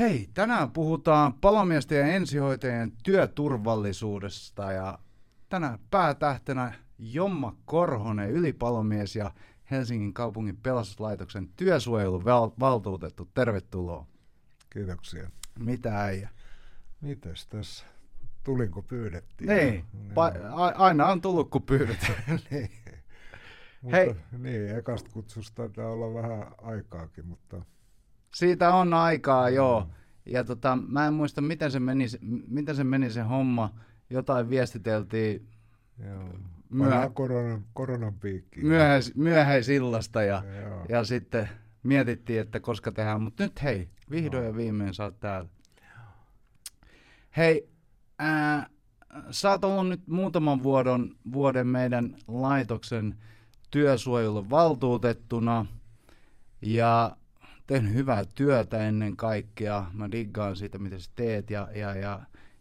Hei, tänään puhutaan palomiesten ja ensihoitajien työturvallisuudesta ja tänään päätähtenä Jomma Korhonen, ylipalomies ja Helsingin kaupungin pelastuslaitoksen työsuojeluvaltuutettu. Tervetuloa. Kiitoksia. Mitä äijä? Mites tässä? Tulinko pyydettiin? Niin, pa- a- aina on tullut kun pyydetään. niin. Mutta, Hei. Niin, ekasta kutsusta taitaa olla vähän aikaakin, mutta Siitä on aikaa, joo. Ja tota, mä en muista, miten se meni, miten se, meni se homma. Jotain viestiteltiin joo. Myöhä... koronan, koronan piikki. myöhäis, myöhäisillasta ja, Joo. ja sitten mietittiin, että koska tehdään. Mutta nyt hei, vihdoin ja viimein sä oot täällä. Hei, ää, sä oot ollut nyt muutaman vuoden, vuoden meidän laitoksen työsuojelun valtuutettuna ja tehnyt hyvää työtä ennen kaikkea. Mä diggaan siitä, mitä sä teet ja, ja, ja,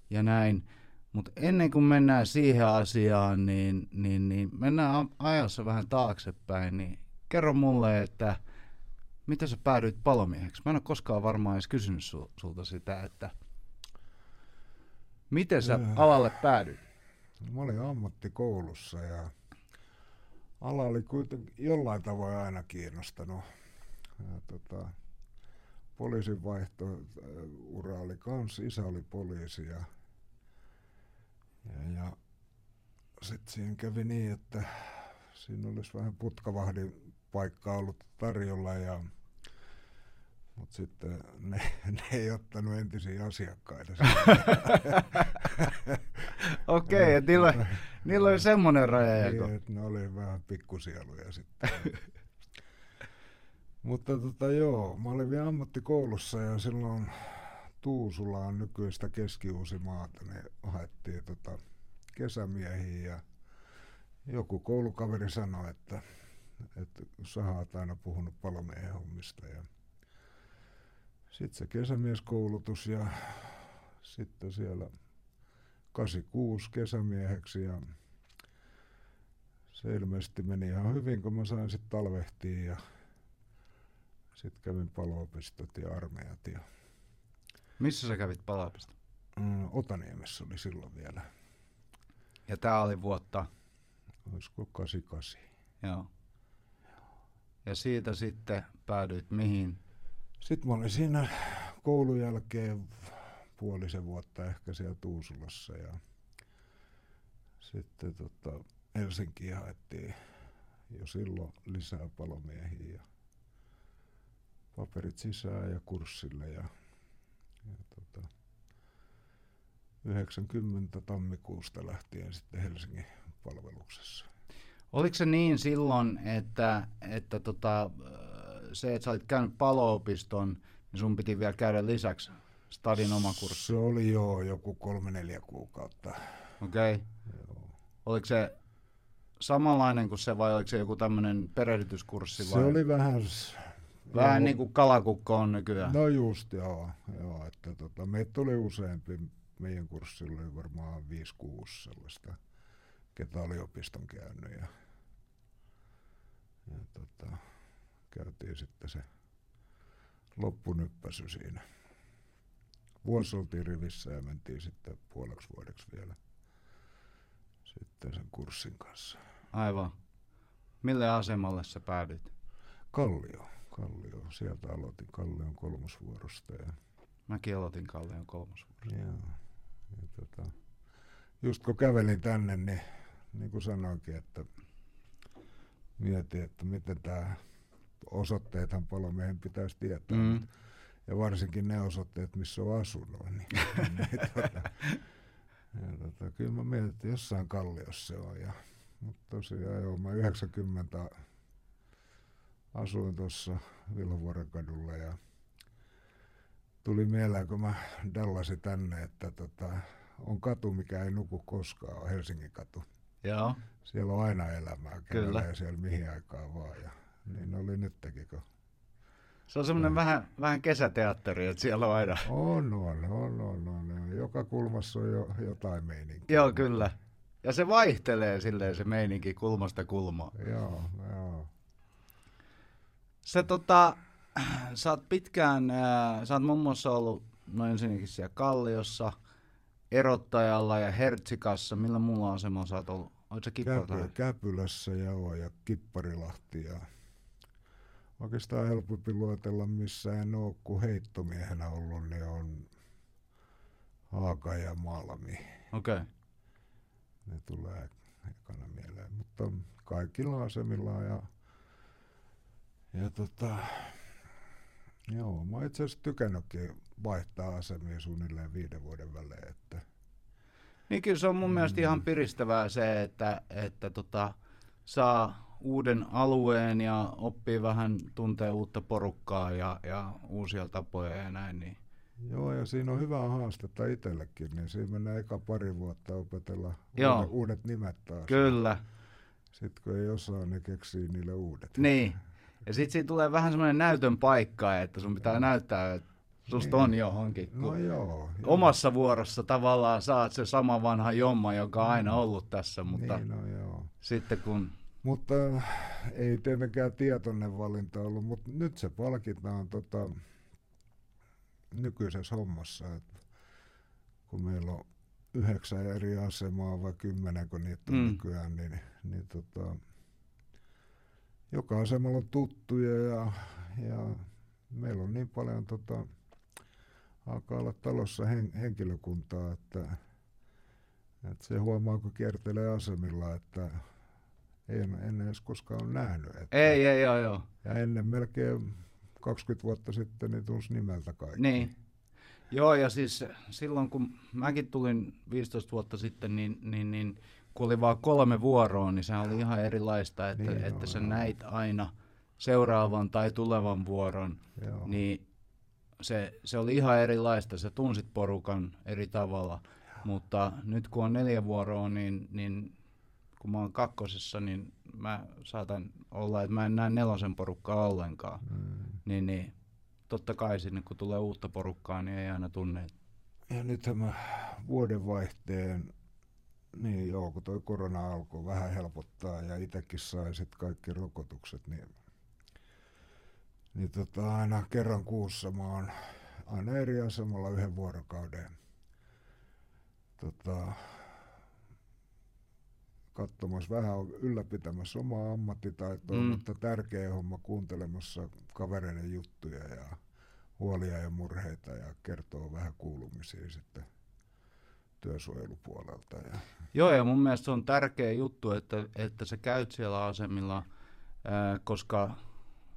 ja näin. Mutta ennen kuin mennään siihen asiaan, niin, niin, niin mennään ajassa vähän taaksepäin. Niin kerro mulle, että miten sä päädyit palomieheksi? Mä en ole koskaan varmaan edes kysynyt sul, sulta sitä, että miten sä Äh. alalle päädyit? Mä olin ammattikoulussa ja ala oli kuitenkin jollain tavoin aina kiinnostanut. Ja, tota, poliisin vaihto-ura oli kans, isä oli poliisi ja, ja, ja sitten siinä kävi niin, että siinä olisi vähän putkavahdin paikkaa ollut tarjolla ja mutta sitten ne, ne ei ottanut entisiä asiakkaita. Okei, okay, niillä, niillä oli semmoinen rajajako. Niin, ne oli vähän pikkusieluja sitten. Mutta tota joo, mä olin vielä ammattikoulussa ja silloin Tuusulaan nykyistä Keski-Uusimaata, niin haettiin tota kesämiehiä ja joku koulukaveri sanoi, että, että sä oot aina puhunut palomiehen hommista ja sitten se kesämieskoulutus ja sitten siellä 86 kesämieheksi ja se ilmeisesti meni ihan hyvin, kun mä sain sitten talvehtia ja sitten kävin paloopistot ja armeijat ja Missä sä kävit palapista? mm, Otaniemessä oli silloin vielä, Ja tää oli vuotta, olisiko 88. joo. Ja siitä sitten päädyit mihin? Sitten mä olin siinä koulun jälkeen puolisen vuotta ehkä siellä Tuusulassa ja sitten tota, Helsinkiin haettiin jo silloin lisää palomiehiä paperit sisään ja kurssille ja, ja tota, 90 tammikuusta lähtien sitten Helsingin palveluksessa. Oliko se niin silloin, että, että tota, se, että sä olit käynyt paloopiston, niin sun piti vielä käydä lisäksi stadin oma kurssi? Se oli jo joku kolme neljä kuukautta. Okei. Okay. Joo. Oliko se samanlainen kuin se vai oliko se joku tämmöinen perehdytyskurssi? Se vai? oli vähän... Vähän niin kuin kalakukko on nykyään. No just joo, joo että tota, meitä tuli useampi, meidän kurssilla oli varmaan 5-6 sellaista, ketä oli opiston käynyt ja, ja tota, käytiin sitten se loppunyppäsy siinä. Vuosi oltiin rivissä ja mentiin sitten puoleksi vuodeksi vielä sitten sen kurssin kanssa. Aivan. Mille asemalle sä päädyit? Kallio, Kallio, sieltä aloitin Kallion kolmosvuorosta ja Mäkin aloitin Kallion kolmosvuorosta. Joo. Ja tota, just kun kävelin tänne, niin niin kuin sanoinkin, että mietin, että miten tämä osoitteethan palomiehen pitäisi tietää. Mm. Mm. Ja varsinkin ne osoitteet, missä on asunut. Niin, niin, tota, ja tota, kyllä mä mietin, että jossain kalliossa se on. Ja, mutta tosiaan joo, mä 90 asuin tuossa Vilhovuoren kadulla ja tuli mieleen, kun mä dallasin tänne, että tota, on katu, mikä ei nuku koskaan, on Helsingin katu. Joo. Siellä on aina elämää, Kyllä. kävelee siellä mihin aikaan vaan. Ja niin oli nytkin, kun Se on semmoinen vähän, vähän kesäteatteri, että siellä on aina. on, on, on, on, on. Joka kulmassa on jo jotain meininkiä. Joo, kyllä. Ja se vaihtelee silleen se meininki kulmasta kulmaan. Joo, joo. Se tota, sä oot pitkään, äh, sä oot muun muassa ollut no ensinnäkin siellä Kalliossa, Erottajalla ja Hertsikassa. Millä muulla asemalla sä oot ollut? Oot sä Käpy, Käpylässä joo, ja Kipparilahti. Ja oikeastaan helpompi luetella, missä en ole kuin heittomiehenä ollut, niin on Haaka ja Malmi. Okei. Okay. Ne tulee ekana mieleen, mutta kaikilla asemilla ja, ja tota, joo, mä itse asiassa tykännytkin vaihtaa asemia suunnilleen viiden vuoden välein, että niin kyllä se on mun mm. mielestä ihan piristävää se, että, että tota, saa uuden alueen ja oppii vähän tuntee uutta porukkaa ja, ja uusia tapoja ja näin. Niin. Joo, ja siinä on hyvää haastetta itsellekin, niin siinä menee eka pari vuotta opetella Joo. Uudet, uudet nimet taas. Kyllä. Sitten kun ei osaa, niin keksii niille uudet. Niin. Ja sitten siinä tulee vähän semmoinen näytön paikka, että sun pitää näyttää, että susta niin. on johonkin. No joo, Omassa vuorossa tavallaan saat se sama vanha jomma, joka on aina ollut tässä, mutta niin, no joo. sitten kun... Mutta ei tietenkään tietoinen valinta ollut, mutta nyt se palkitaan tota, nykyisessä hommassa, että kun meillä on yhdeksän eri asemaa vai kymmenen, kun niitä on mm. nykyään, niin, niin tota, joka asemalla on tuttuja ja, ja meillä on niin paljon tota, alkaa olla talossa hen, henkilökuntaa, että, että se huomaa, kun kiertelee asemilla, että ei en, en edes koskaan ole nähnyt. Että, ei, ei, joo, joo. Ja ennen melkein 20 vuotta sitten niin tunsi nimeltä kaikki. Niin. Joo, ja siis silloin kun mäkin tulin 15 vuotta sitten, niin, niin, niin kun oli vain kolme vuoroa, niin se oli ihan erilaista, että, niin, että joo, sä joo. näit aina seuraavan tai tulevan vuoron, joo. niin se, se oli ihan erilaista, sä tunsit porukan eri tavalla, mutta nyt kun on neljä vuoroa, niin, niin kun mä oon kakkosessa, niin mä saatan olla, että mä en näe nelosen porukkaa ollenkaan. Mm. Niin, niin totta kai sinne kun tulee uutta porukkaa, niin ei aina tunne. Ja nyt tämä vuodenvaihteen, niin joo, kun toi korona alkoi vähän helpottaa ja itsekin sai sitten kaikki rokotukset, niin niin tota, aina kerran kuussa mä oon aina eri asemalla yhden vuorokauden tota, katsomassa vähän ylläpitämässä omaa ammattitaitoa, mm. mutta tärkeä homma kuuntelemassa kavereiden juttuja ja huolia ja murheita ja kertoo vähän kuulumisia sitten työsuojelupuolelta. Ja. Joo, ja mun mielestä se on tärkeä juttu, että, että sä käyt siellä asemilla, ää, koska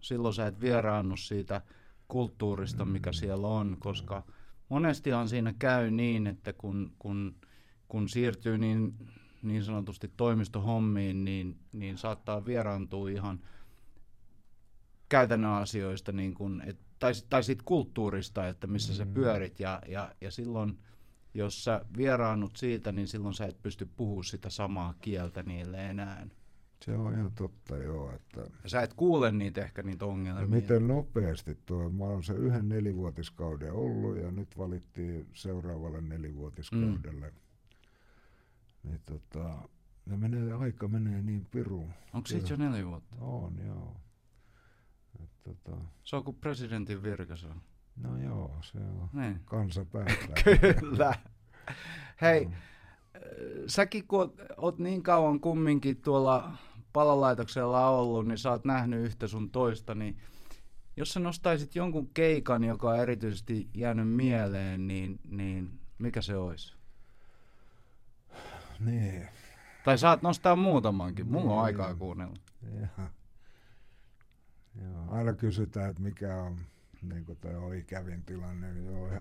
silloin sä et vieraannu siitä kulttuurista, mikä mm. siellä on, koska monestihan siinä käy niin, että kun, kun, kun siirtyy niin, niin sanotusti toimistohommiin, niin, niin saattaa vieraantua ihan käytännön asioista, niin kun, et, tai, tai siitä kulttuurista, että missä mm. sä pyörit, ja, ja, ja silloin jos sä vieraannut siitä, niin silloin sä et pysty puhumaan sitä samaa kieltä niille enää. Se on ihan totta, joo. Että... Ja sä et kuule niitä ehkä niitä ongelmia. Ja miten nopeasti tuo, mä oon se yhden nelivuotiskauden ollut ja nyt valittiin seuraavalle nelivuotiskaudelle. Mm. Niin tota, ne menee, aika menee niin piruun. Onko siitä jo neljä vuotta? On, joo. Et, tota... Se on kuin presidentin virka se on. No joo, se on. Niin. Kansa Kyllä. Hei, mm. säkin kun oot, oot niin kauan kumminkin tuolla palolaitoksella ollut, niin sä oot nähnyt yhtä sun toista, niin jos sä nostaisit jonkun keikan, joka on erityisesti jäänyt mieleen, niin, niin mikä se olisi? Niin. Tai saat nostaa muutamankin, mulla niin. on aikaa kuunnella. Ja. Joo, aina kysytään, että mikä on niin kuin toi ikävin tilanne. Joo,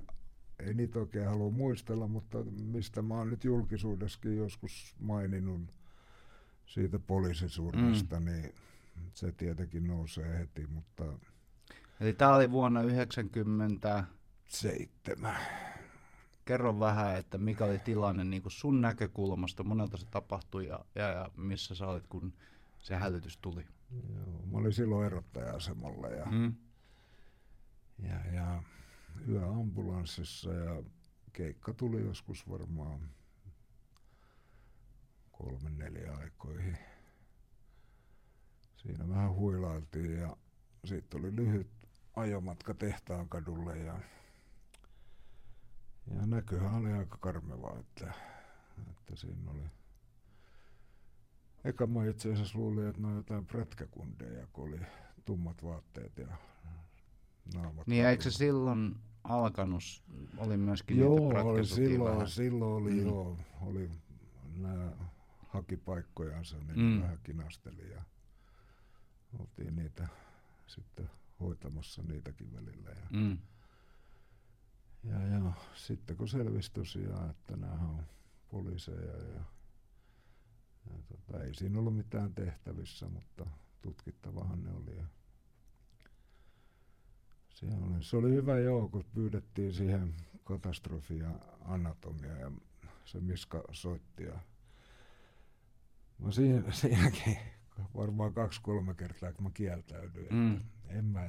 ei niitä oikein halua muistella, mutta mistä mä oon nyt julkisuudessakin joskus maininnut siitä poliisisurmasta, mm. niin se tietenkin nousee heti, mutta... Eli tämä oli vuonna 90... Seitsemän. Kerro vähän, että mikä oli tilanne niin kuin sun näkökulmasta, monelta se tapahtui ja, ja, ja missä sä olit, kun se hälytys tuli? Joo, mä olin silloin erottaja-asemalla ja, mm. ja, ja yöambulanssissa ja keikka tuli joskus varmaan kolme neljä aikoihin. Siinä vähän huilailtiin ja sitten oli lyhyt ajomatka tehtaan kadulle ja, ja näköhän oli aika karmevaa, että, että siinä oli Eka mä itse asiassa luulin, että ne on jotain prätkäkundeja, kun oli tummat vaatteet ja naamat. Niin eikö se silloin alkanut, oli myöskin joo, niitä oli silloin, vähän. silloin oli Mm. joo, oli nämä haki paikkojansa, niin Mm. mm. vähän kinasteli ja oltiin niitä sitten hoitamassa niitäkin välillä. Ja, Mm. ja, ja sitten kun selvisi tosiaan, että nämä on poliiseja ja, ja tota, ei siinä ollut mitään tehtävissä, mutta tutkittavahan ne oli. Ja siellä oli, se oli hyvä joo, kun pyydettiin siihen katastrofia anatomia ja se Miska soitti ja mä siinä, siinäkin varmaan kaksi-kolme kertaa, kun mä kieltäydyin, Mm. että en mä,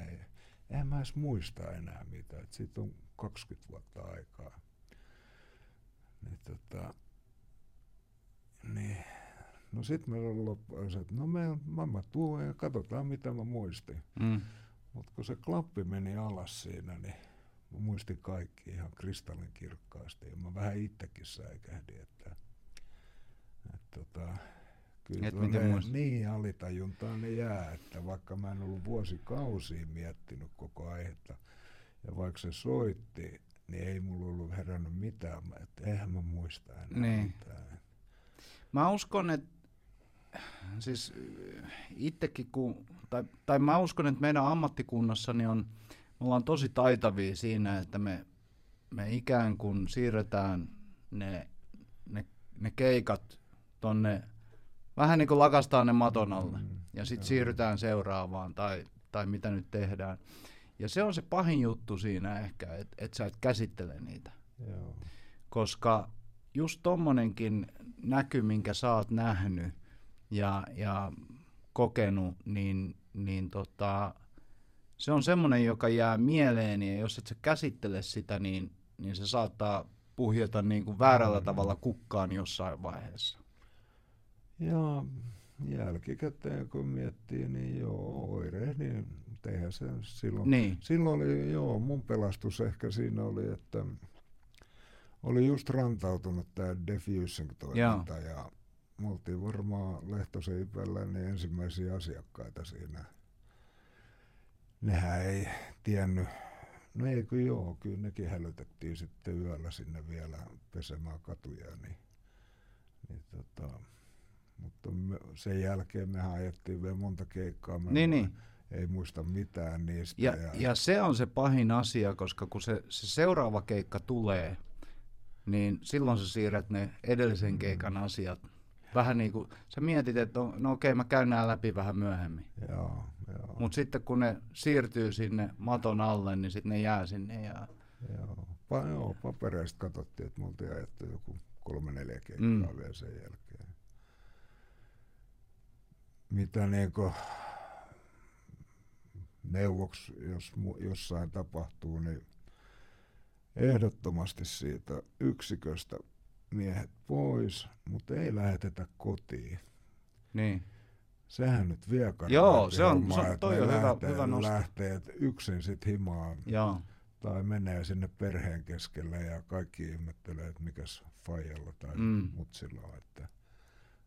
en mä edes muista enää mitä, että siitä on 20 vuotta aikaa. Niin tota, niin. No sit mä loppuin, että no me, mä, mä tuun ja katsotaan mitä mä muistin. Mm. Mutta kun se klappi meni alas siinä, niin mä muistin kaikki ihan kristallin kirkkaasti. Ja mä vähän itsekin säikähdin, että, että tota, kyllä Et miten muistat? niin alitajuntaan ne jää, että vaikka mä en ollut vuosikausia miettinyt koko aihetta, ja vaikka se soitti, niin ei mulla ollut herännyt mitään, että eihän mä muista enää Niin. mitään. Mä uskon, että siis itsekin kun, tai, tai mä uskon, että meidän ammattikunnassa niin on, me ollaan tosi taitavia siinä, että me, me ikään kuin siirretään ne, ne, ne keikat tonne, vähän niin kuin lakastaan ne maton alle Mm, ja sitten siirrytään seuraavaan tai, tai mitä nyt tehdään. Ja se on se pahin juttu siinä ehkä, että et sä et käsittele niitä Joo. koska just tommonenkin näky, minkä sä oot nähnyt ja, ja kokenut, niin, niin tota, se on semmoinen, joka jää mieleen, ja jos et sä käsittele sitä, niin, niin se saattaa puhjeta niin kuin väärällä Mm. tavalla kukkaan jossain vaiheessa. Ja jälkikäteen kun miettii, niin joo, oirehdin. Mutta eihän se silloin... Niin, Silloin oli, joo, mun pelastus ehkä siinä oli, että oli just rantautunut tämä diffusing-toiminta ja me oltiin varmaan Lehtosen Ipellä niin ensimmäisiä asiakkaita siinä. Nehän ei tiennyt, no ei kun joo, kyllä nekin hälytettiin sitten yöllä sinne vielä pesemään katuja, niin, niin tota, mutta me, sen jälkeen mehän ajettiin vielä monta keikkaa. Mä niin, niin. ei muista mitään niistä. Ja, ja se on se pahin asia, koska kun se, se seuraava keikka tulee, niin silloin sä siirrät ne edellisen keikan asiat. Vähän niin kuin, sä mietit, että no, no okei, mä käyn nämä läpi vähän myöhemmin. joo, joo, Mutta sitten kun ne siirtyy sinne maton alle, niin sitten ne jää sinne. Ja, joo. Pa, joo, papereista katsottiin, että me oltiin ajettu joku kolme neljä keikkaa Mm. vielä sen jälkeen. Mitä niinku neuvoksi, jos mu- jossain tapahtuu, niin ehdottomasti siitä yksiköstä miehet pois, mutta ei lähetetä kotiin. niin. Sehän nyt vie Joo, se on- homma, se on- toi on hyvä- lähtee, hyvä nosto. lähtee yksin sit himaan Joo. tai menee sinne perheen keskelle ja kaikki ihmettelee, että mikäs faijalla tai Mm. mutsilla on, että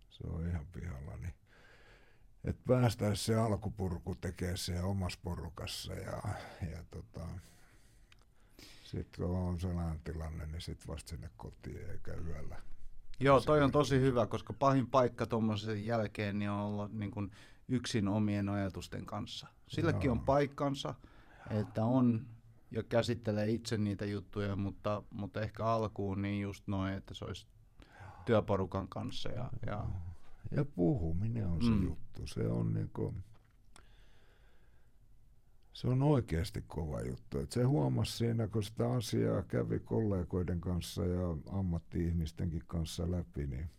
se on ihan pihalla. Niin, että päästäisiin se alkupurku tekemään se omassa porukassa ja, ja tota, sitten kun on sellainen tilanne, niin sitten vasta sinne kotiin eikä yöllä. Joo, toi on tosi hyvä, koska pahin paikka tuommoisen jälkeen niin on olla niin kuin yksin omien ajatusten kanssa. Silläkin on Joo. paikkansa, että on ja käsittelee itse niitä juttuja, mutta, mutta ehkä alkuun niin just noin, että se olisi työporukan kanssa. Ja, ja, Ja puhuminen on se Mm. juttu. Se on niinku, se on oikeasti kova juttu. Et se huomasi siinä, kun sitä asiaa kävi kollegoiden kanssa ja ammatti-ihmistenkin kanssa läpi, niin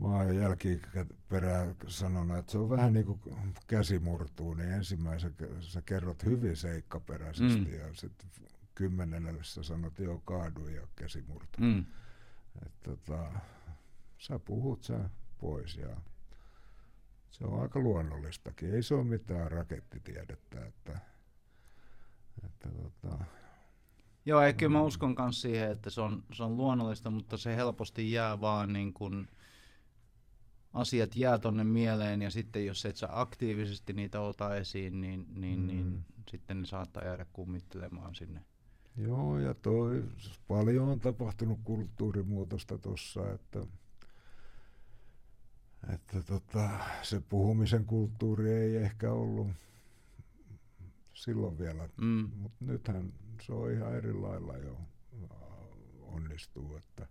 mä oon jälkiperään sanonut, että se on vähän niin kuin käsi murtuu, niin ensimmäisen sä kerrot hyvin seikkaperäisesti Mm. ja sitten kymmenennelle sä sanot, joo kaadu ja käsi murtuu. mm, Et tota, sä puhut sä pois ja se on aika luonnollistakin. Ei se ole mitään rakettitiedettä, että Että, tota, Joo, ei kyllä mä uskon myös siihen, että se on, se on luonnollista, mutta se helposti jää vaan niin kuin, asiat jää tonne mieleen ja sitten jos et sä aktiivisesti niitä ota esiin, niin, niin, mm. niin sitten ne saattaa jäädä kummittelemaan sinne. Joo, ja toi, paljon on tapahtunut kulttuurimuutosta tuossa, että, että tota, se puhumisen kulttuuri ei ehkä ollut silloin vielä, mm. mutta nythän se on ihan eri lailla jo onnistuu, että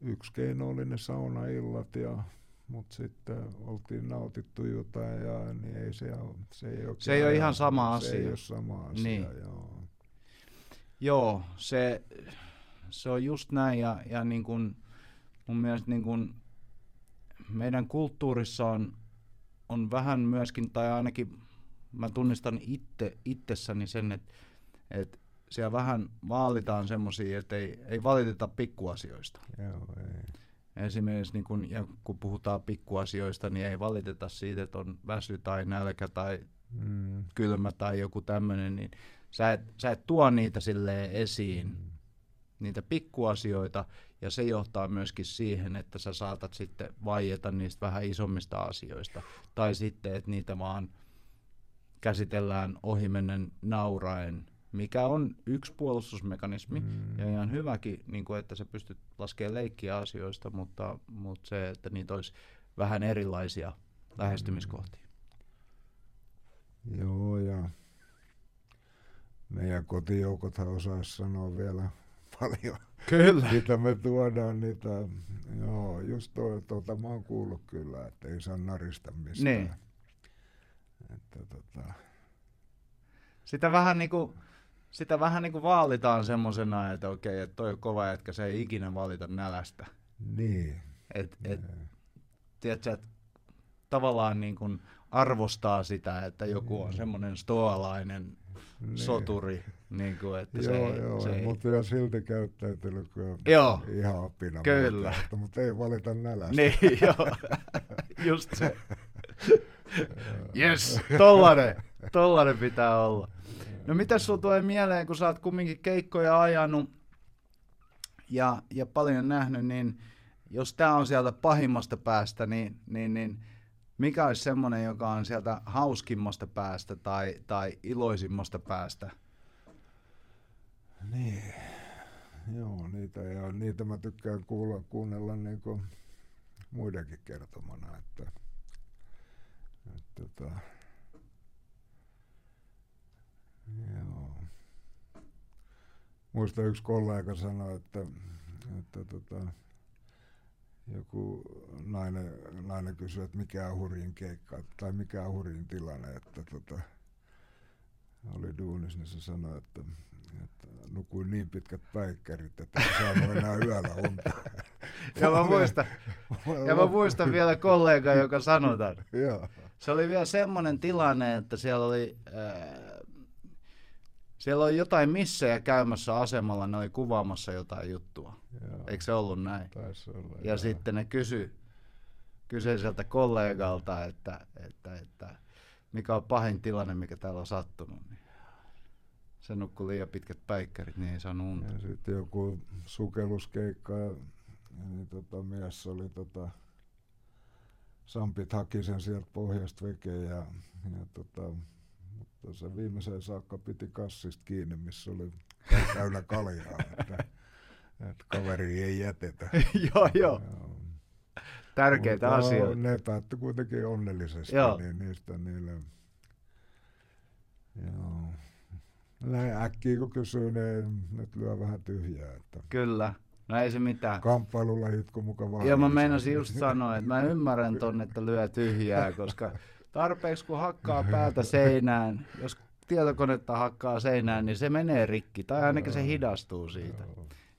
yksi keino oli ne saunaillat ja mutta sitten oltiin nautittu jotain ja niin ei se, se ei ole, se ei ole ihan sama asia. Se ei ole sama asia, niin. joo. Joo, se, se on just näin ja, ja niin kun, mun mielestä niin kun meidän kulttuurissa on, on vähän myöskin, tai ainakin mä tunnistan itse, itsessäni sen, että, että siellä vähän vaalitaan semmoisia, että ei, ei valiteta pikkuasioista. Joo, ei. Esimerkiksi niin kun, ja kun puhutaan pikkuasioista, niin ei valiteta siitä, että on väsy tai nälkä tai mm. kylmä tai joku tämmöinen, niin sä et, sä et tuo niitä silleen esiin, mm. niitä pikkuasioita, ja se johtaa myöskin siihen, että sä saatat sitten vaieta niistä vähän isommista asioista. Tai sitten, että niitä vaan käsitellään ohimennen nauraen, mikä on yksi puolustusmekanismi, mm. ja ihan hyväkin, niin kuin, että sä pystyt laskemaan leikkiä asioista, mutta, mutta se, että niitä olisi vähän erilaisia lähestymiskohtia. Mm. Joo, ja meidän kotijoukothan osaisi sanoa vielä paljon. Kyllä. Mitä me tuodaan niitä, joo, just toi, tuota mä oon kuullut kyllä, että ei saa narista mistään. Niin. Että, tota... Sitä vähän niin kuin, sitä vähän niin kuin vaalitaan semmoisena, että okei, että toi on kova jätkä, se ei ikinä valita nälästä. Niin. Et, et, tiedätkö, että tavallaan niin kuin arvostaa sitä, että joku on semmoinen stoalainen niin. soturi. Niin kuin, että joo, se joo, se mutta ei... silti käyttäytynyt kuin joo. ihan apina. Kyllä. Mutta, mutta ei valita nälästä. Niin, joo. Just se. Yes, tollanen. Tollanen pitää olla. No mitä sulla tulee mieleen, kun sä oot kumminkin keikkoja ajanut ja, ja paljon nähnyt, niin jos tämä on sieltä pahimmasta päästä, niin, niin, niin mikä olisi semmoinen, joka on sieltä hauskimmasta päästä tai, tai iloisimmasta päästä? Niin, joo, niitä, ja niitä mä tykkään kuulla, kuunnella niin kuin muidenkin kertomana, että, että, että tota, Joo. Muista yksi kollega sanoi, että, että tota, joku nainen, nainen kysyi, että mikä on hurjin keikka tai mikä on hurjin tilanne, että tota, oli duunis, niin se sanoi, että, että nukuin niin pitkät päikkärit, että en saanut enää yöllä unta. ja mä muistan, ja mä muistan vielä kollega, joka sanoi tämän. Se oli vielä semmoinen tilanne, että siellä oli äh, siellä oli jotain missejä käymässä asemalla, ne oli kuvaamassa jotain juttua. Joo. Eikö se ollut näin? Taisi olla, ja joo. sitten ne kysy kyseiseltä kollegalta, että, että, että mikä on pahin tilanne, mikä täällä on sattunut. Niin se nukkui liian pitkät päikkärit, niin ei saanut unta. Ja sitten joku sukelluskeikka, ja, niin tota, mies oli tota, Sampit haki sen sieltä pohjasta vekeen ja, ja tota, tuossa viimeiseen saakka piti kassista kiinni, missä oli täynnä kaljaa, että, että kaveri ei jätetä. joo, joo. Tärkeitä Mutta asioita. Ne päättyi kuitenkin onnellisesti, joo. niin niistä niille... Joo. Näin äkkiä kun kysyy, niin nyt lyö vähän tyhjää. Että Kyllä. No ei se mitään. Kamppailulla hitko mukavaa. Joo, mä meinasin just sanoa, että mä ymmärrän ton, että lyö tyhjää, koska tarpeeksi kun hakkaa päätä seinään, jos tietokonetta hakkaa seinään, niin se menee rikki, tai ainakin se hidastuu siitä.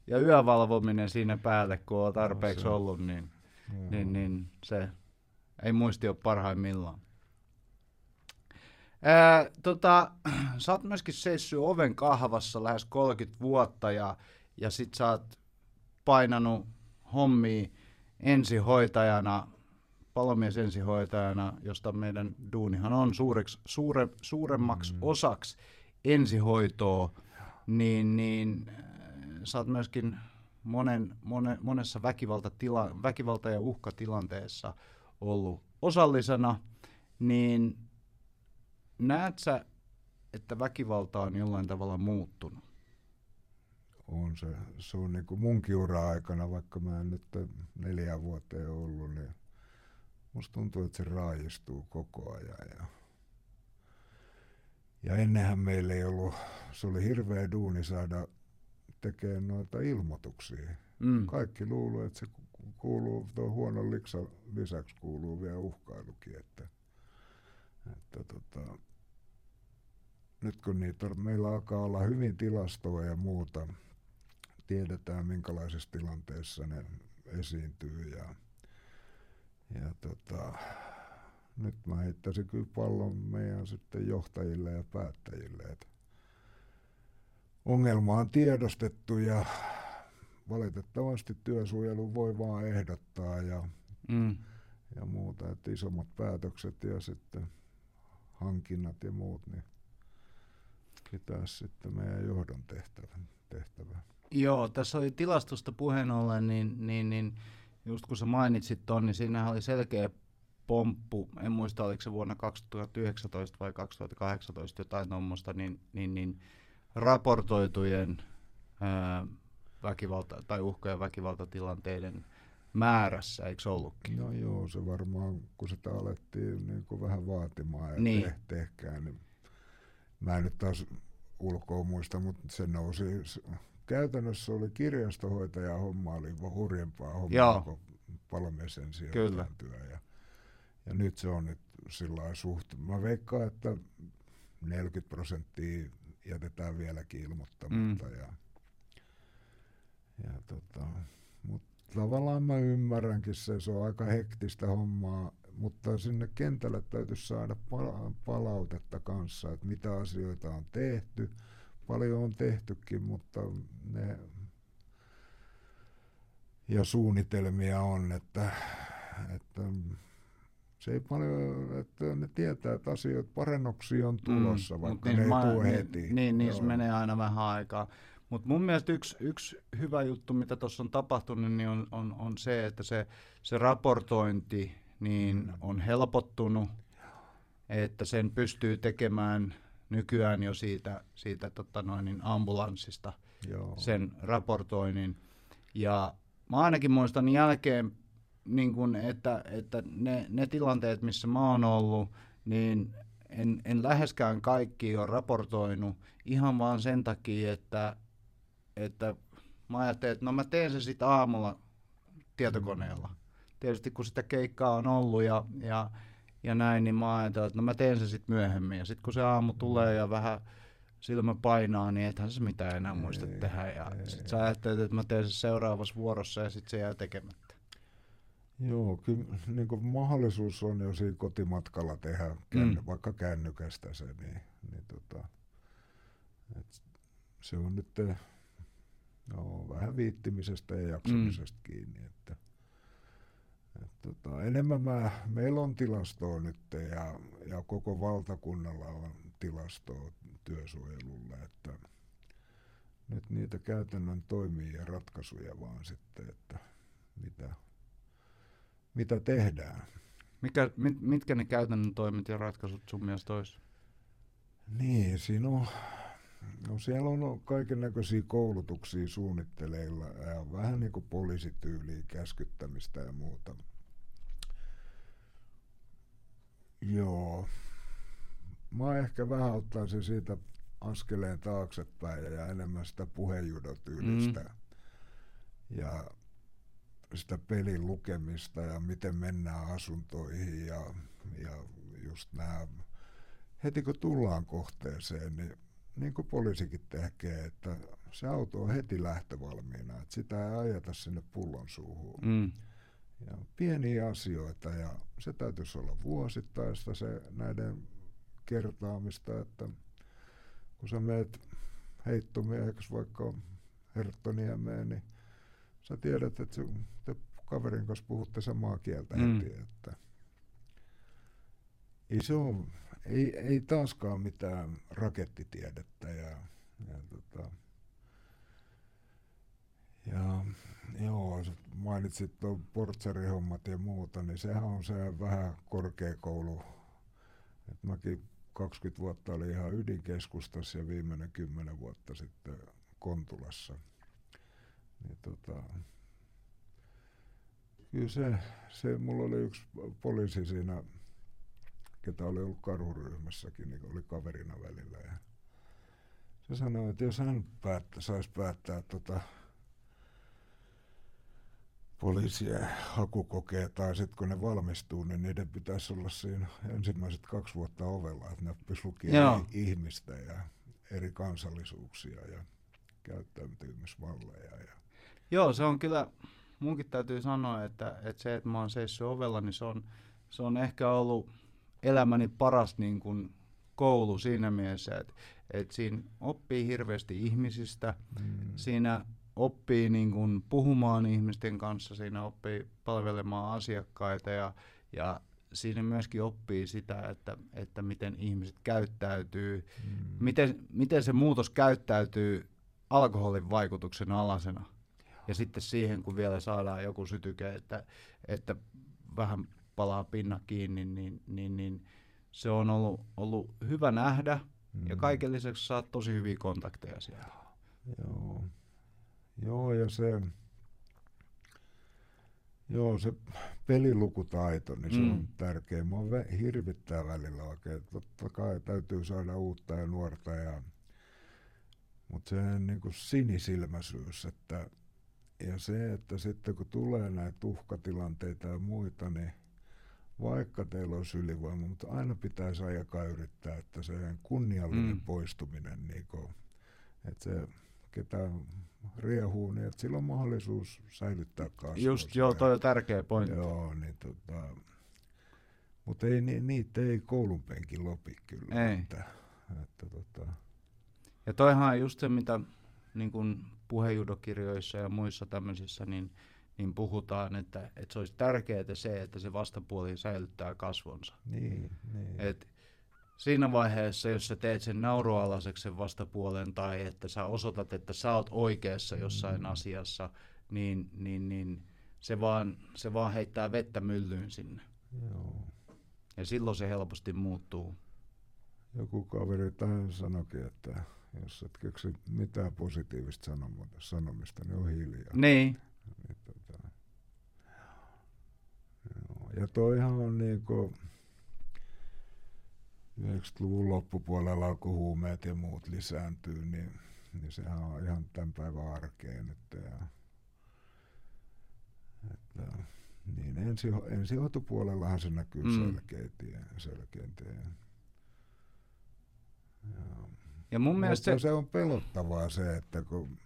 Ja yövalvominen siinä päälle, kun on tarpeeksi ollut, niin, niin, niin se ei muisti ole parhaimmillaan. Ää, tota, sä oot myöskin seissyt oven kahvassa lähes 30 vuotta ja, ja sit sä oot painanut hommia ensihoitajana palomies ensihoitajana, josta meidän duunihan on suureksi, suure, suuremmaksi mm. osaksi ensihoitoa, niin, niin sä oot myöskin monen, monen, monessa väkivaltatila, väkivalta- ja uhkatilanteessa ollut osallisena, niin näet sä, että väkivalta on jollain tavalla muuttunut? On se. Se on niin kuin munkin ura-aikana, vaikka mä en nyt neljä vuoteen ollut, niin musta tuntuu, että se raajistuu koko ajan. Ja, ja ennenhän meillä ei ollut, se oli hirveä duuni saada tekemään noita ilmoituksia. Mm. Kaikki luuluu, että se kuuluu, tuo huonon liksa lisäksi kuuluu vielä uhkailukin, että, että tota, nyt kun niitä meillä alkaa olla hyvin tilastoa ja muuta, tiedetään minkälaisessa tilanteessa ne esiintyy ja, ja tota, nyt mä heittäisin kyllä pallon meidän sitten johtajille ja päättäjille, että ongelma on tiedostettu ja valitettavasti työsuojelu voi vaan ehdottaa ja, mm. ja muuta, että isommat päätökset ja sitten hankinnat ja muut, niin pitäisi sitten meidän johdon tehtävä. tehtävä. Joo, tässä oli tilastosta puheen ollen, niin, niin, niin just kun sä mainitsit ton, niin siinähän oli selkeä pomppu, en muista oliko se vuonna 2019 vai 2018 jotain tuommoista, niin, niin, niin raportoitujen ää, väkivalta- tai uhka- ja väkivaltatilanteiden määrässä, eikö ollutkin? No joo, se varmaan, kun sitä alettiin niin kuin vähän vaatimaan ja niin. tehkää, niin mä en nyt taas ulkoa muista, mutta se nousi, käytännössä oli kirjastohoitaja homma, oli hurjempaa hommaa Joo. kuin palomiesen Kyllä. työ. Ja, ja nyt se on nyt sillä suht, mä veikkaan, että 40 prosenttia jätetään vieläkin ilmoittamatta. Mm. Ja, ja tota, mutta tavallaan mä ymmärränkin se, se on aika hektistä hommaa, mutta sinne kentälle täytyisi saada palautetta kanssa, että mitä asioita on tehty. Paljon on tehtykin, mutta ne ja suunnitelmia on, että, että se ei paljon, että ne tietää, että asioita parannuksia on tulossa, mm, vaikka niin, ne ei tule heti. Niin, niin, niin se menee aina vähän aikaa. Mutta mun mielestä yksi, yksi hyvä juttu, mitä tuossa on tapahtunut, niin on, on, on se, että se, se raportointi niin mm. on helpottunut, että sen pystyy tekemään nykyään jo siitä, siitä tota noin, niin ambulanssista Joo. sen raportoinnin. Ja mä ainakin muistan jälkeen, niin kun, että, että ne, ne tilanteet, missä mä oon ollut, niin en, en läheskään kaikki ole raportoinut ihan vaan sen takia, että, että mä ajattelin, että no mä teen sen sitten aamulla tietokoneella. Tietysti kun sitä keikkaa on ollut ja, ja, ja näin, niin mä ajattelin, että no mä teen sen sitten myöhemmin. Ja sitten kun se aamu tulee ja vähän silmä painaa, niin ethän se mitään enää muista ei, tehdä. Ja sitten sä ajattelet, että mä teen sen seuraavassa vuorossa ja sitten se jää tekemättä. Joo, kyllä niin kuin mahdollisuus on jo siinä kotimatkalla tehdä känny, mm. vaikka kännykästä se, niin, niin tota, et se on nyt no, vähän viittimisestä ja jaksamisesta mm. kiinni. Että, et tota, enemmän mä, meillä on tilastoa nyt ja, ja koko valtakunnalla on tilastoa työsuojelulla, että nyt niitä käytännön toimii ja ratkaisuja vaan sitten, että mitä, mitä tehdään. Mikä, mit, mitkä ne käytännön toimet ja ratkaisut sun mielestä olisi? Niin, siinä on, no siellä on kaiken näköisiä koulutuksia suunnitteleilla ja vähän niin kuin poliisityyliä, käskyttämistä ja muuta. Joo. Mä ehkä vähän ottaisin siitä askeleen taaksepäin ja enemmän sitä puheenjudotyylistä. Mm. Ja sitä pelin lukemista ja miten mennään asuntoihin ja, ja just nämä, heti kun tullaan kohteeseen, niin niin kuin poliisikin tekee, että se auto on heti lähtövalmiina, että sitä ei ajeta sinne pullon suuhun. Mm. Ja pieniä asioita ja se täytyisi olla vuosittaista se näiden kertaamista, että kun sä meet heittomieheksi vaikka Herttoniemeen, niin sä tiedät, että te kaverin kanssa puhutte samaa kieltä mm. heti, että ei se, ole, ei, ei taaskaan mitään rakettitiedettä ja, ja, tota, ja joo, mainitsit tuon portsarihommat ja muuta, niin sehän on se vähän korkeakoulu. Et mäkin 20 vuotta oli ihan ydinkeskustassa ja viimeinen 10 vuotta sitten Kontulassa. Niin tota, kyllä se, se, mulla oli yksi poliisi siinä, ketä oli ollut karhuryhmässäkin, niin oli kaverina välillä. Ja se sanoi, että jos hän päättä, saisi päättää tota, poliisien hakukokeet tai sitten kun ne valmistuu, niin niiden pitäisi olla siinä ensimmäiset kaksi vuotta ovella, että ne oppisi lukea ihmistä ja eri kansallisuuksia ja käyttäytymismalleja. Ja... Joo, se on kyllä, munkin täytyy sanoa, että, että se, että mä oon seissyt ovella, niin se on, se on ehkä ollut elämäni paras niin kuin koulu siinä mielessä, että, että siinä oppii hirveästi ihmisistä, mm. siinä oppii niin kuin puhumaan ihmisten kanssa, siinä oppii palvelemaan asiakkaita ja, ja siinä myöskin oppii sitä, että, että miten ihmiset käyttäytyy, mm. miten, miten se muutos käyttäytyy alkoholin vaikutuksen alasena. Ja sitten siihen, kun vielä saadaan joku sytyke, että, että vähän palaa pinna kiinni, niin, niin, niin se on ollut, ollut hyvä nähdä. Mm. Ja kaiken lisäksi saat tosi hyviä kontakteja siellä. Joo. Joo, ja se, joo, se pelilukutaito, niin se mm. on tärkeä. Mua hirvittää välillä oikein. Totta kai täytyy saada uutta ja nuorta ja mutta se niin kuin sinisilmäisyys, että, ja se, että sitten kun tulee näitä uhkatilanteita ja muita, niin vaikka teillä olisi ylivoima, mutta aina pitäisi ajakaan yrittää, että se kunniallinen mm. poistuminen, niin kuin, että se ketä riehuu, niin että sillä on mahdollisuus säilyttää kasvua. Just joo, toi on tärkeä pointti. Joo, niin tota, mutta ei, niitä ei koulun penkin lopi kyllä. Ei. Että, että tota, ja toihan on just se, mitä niin kuin puhejudokirjoissa ja muissa tämmöisissä, niin, niin puhutaan, että, että se olisi tärkeää se, että se vastapuoli säilyttää kasvonsa. Niin, niin. Et siinä vaiheessa, jos sä teet sen naurualaiseksi sen vastapuolen tai että sä osoitat, että sä oot oikeassa jossain mm. asiassa, niin, niin, niin se, vaan, se vaan heittää vettä myllyyn sinne. Joo. Ja silloin se helposti muuttuu. Joku kaveri tähän sanoikin, että jos et keksi mitään positiivista sanomista, niin on hiljaa. Niin. niin tota, joo. Ja toihan on niinku 90-luvun loppupuolella alkuhuumeet ja muut lisääntyy, niin, niin sehän on ihan tämän päivän arkeen nyt. Ja, että, niin ensi, ensihoitopuolellahan se näkyy mm. selkeitä. selkeitä. Ja, ja mun mielestä se... se on pelottavaa se, että kun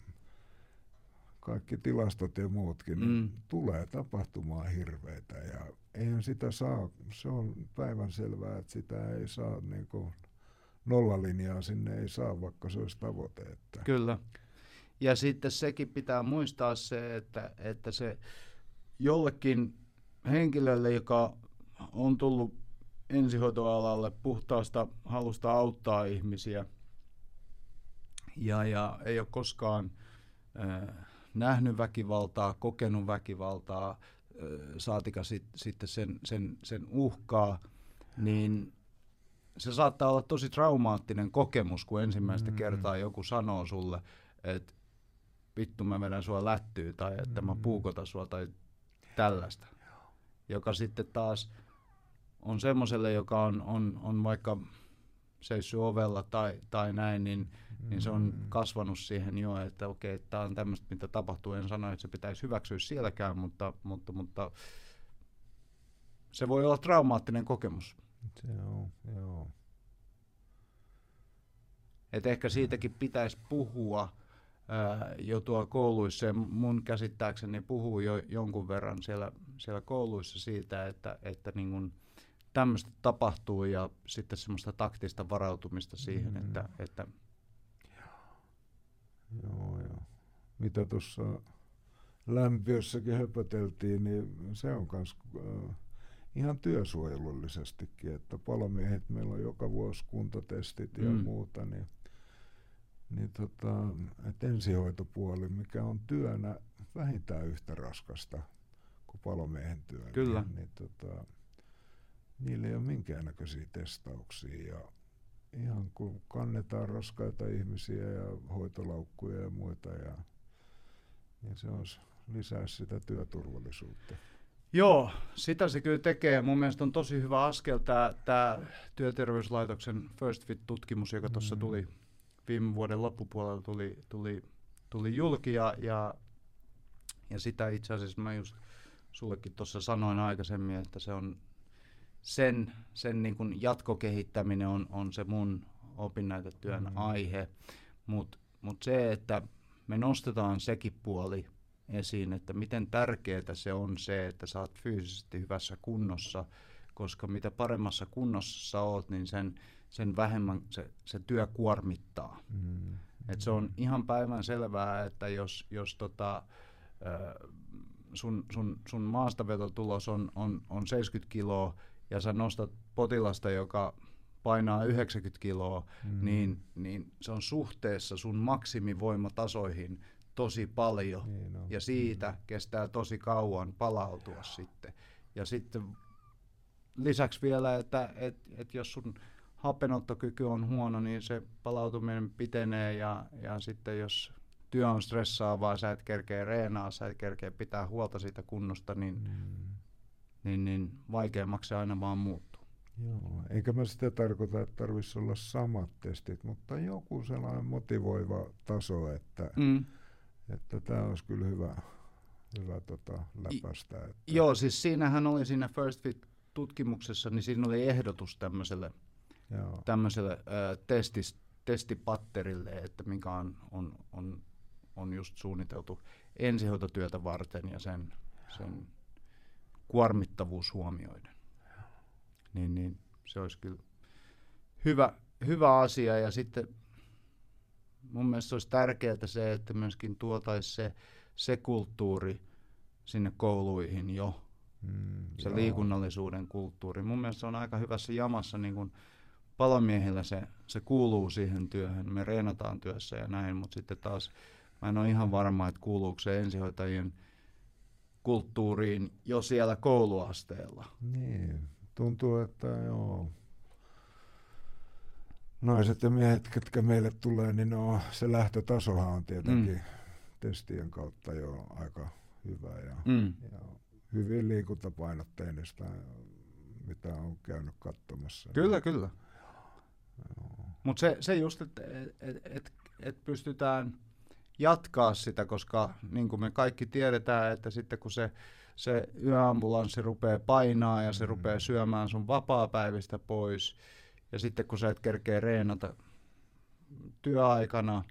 kaikki tilastot ja muutkin, niin mm. tulee tapahtumaan hirveitä ja eihän sitä saa, se on päivän selvää, että sitä ei saa niin kuin nollalinjaa sinne ei saa, vaikka se olisi tavoite. Että. Kyllä. Ja sitten sekin pitää muistaa se, että, että se jollekin henkilölle, joka on tullut ensihoitoalalle puhtaasta halusta auttaa ihmisiä – ja, ja ei ole koskaan äh, nähnyt väkivaltaa, kokenut väkivaltaa, äh, saatika sit, sitten sen, sen, sen uhkaa, niin se saattaa olla tosi traumaattinen kokemus, kun ensimmäistä mm. kertaa joku sanoo sulle, että vittu mä vedän sua lättyy tai että mä mm. puukotan sua tai tällaista. Joka sitten taas on semmoiselle, joka on, on, on vaikka seissyt ovella tai, tai näin, niin niin se on mm. kasvanut siihen jo, että okei, okay, tämä on tämmöistä, mitä tapahtuu. En sano, että se pitäisi hyväksyä sielläkään, mutta, mutta, mutta se voi olla traumaattinen kokemus. Se on, joo. Et ehkä siitäkin pitäisi puhua ää, jo tuolla kouluissa. Ja mun käsittääkseni puhuu jo jonkun verran siellä, siellä kouluissa siitä, että, että niin kun tämmöistä tapahtuu ja sitten semmoista taktista varautumista siihen, mm. että, että Joo, joo. Mitä tuossa lämpiössäkin höpöteltiin, niin se on myös äh, ihan työsuojelullisestikin, että palomiehet, meillä on joka vuosi kuntatestit ja Mm. muuta, niin, niin tota, että ensihoitopuoli, mikä on työnä vähintään yhtä raskasta kuin palomiehen työ, Kyllä. niin, niin tota, niillä ei ole minkäännäköisiä testauksia ja ihan kun kannetaan raskaita ihmisiä ja hoitolaukkuja ja muita ja niin se olisi lisää sitä työturvallisuutta. Joo, sitä se kyllä tekee. Mun mielestä on tosi hyvä askel tämä, tämä Työterveyslaitoksen First Fit-tutkimus, joka tuossa Mm. tuli viime vuoden loppupuolella tuli, tuli, tuli julki ja, ja, ja sitä itse asiassa mä just sullekin tuossa sanoin aikaisemmin, että se on sen, sen niin kuin jatkokehittäminen on, on se mun opinnäytetyön Mm. aihe, mutta mut se, että me nostetaan sekin puoli esiin, että miten tärkeää se on se, että sä oot fyysisesti hyvässä kunnossa, koska mitä paremmassa kunnossa sä oot, niin sen, sen vähemmän se, se työ kuormittaa. Mm. Et se on ihan päivän selvää, että jos, jos tota, sun, sun, sun maastavetotulos on, on, on 70 kiloa ja sä nostat potilasta, joka painaa 90 kiloa, Mm. niin, niin se on suhteessa sun maksimivoimatasoihin tosi paljon. Niin on. Ja siitä kestää tosi kauan palautua sitten. Ja sitten lisäksi vielä, että et, et jos sun hapenottokyky on huono, niin se palautuminen pitenee ja, ja sitten jos työ on stressaavaa, sä et kerkeä reenaa, sä et kerkeä pitää huolta siitä kunnosta, niin, Mm. Niin, niin vaikeammaksi se aina vaan muuttuu. Joo, eikä mä sitä tarkoita, että tarvitsisi olla samat testit, mutta joku sellainen motivoiva taso, että Mm. että tämä olisi kyllä hyvä, hyvä tota, läpäistä. Että, Joo, siis siinähän oli siinä First Fit-tutkimuksessa, niin siinä oli ehdotus tämmöiselle joo. tämmöiselle ö, testis, testipatterille, että mikä on, on, on, on just suunniteltu ensihoitotyötä varten ja sen, sen kuormittavuus huomioiden. Niin, niin se olisi kyllä hyvä, hyvä asia ja sitten mun mielestä olisi tärkeää se, että myöskin tuotaisiin se, se kulttuuri sinne kouluihin jo, Mm, se joo. liikunnallisuuden kulttuuri. Mun mielestä se on aika hyvässä jamassa niin kuin palomiehillä se, se kuuluu siihen työhön. Me reenataan työssä ja näin, mutta sitten taas mä en ole ihan varma, että kuuluuko se ensihoitajien kulttuuriin jo siellä kouluasteella. Niin, tuntuu, että joo. Naiset ja miehet, ketkä meille tulee, niin no, se lähtötasohan on tietenkin mm. testien kautta jo aika hyvä. Ja, Mm. ja hyvin liikuntapainotteista, mitä on käynyt katsomassa. Kyllä, kyllä. Mutta se, se just, että et, et, et pystytään jatkaa sitä, koska niin kuin me kaikki tiedetään, että sitten kun se, se yöambulanssi rupeaa painaa ja se Mm. rupeaa syömään sun vapaa-päivistä pois, ja sitten kun sä et kerkeä reenata työaikana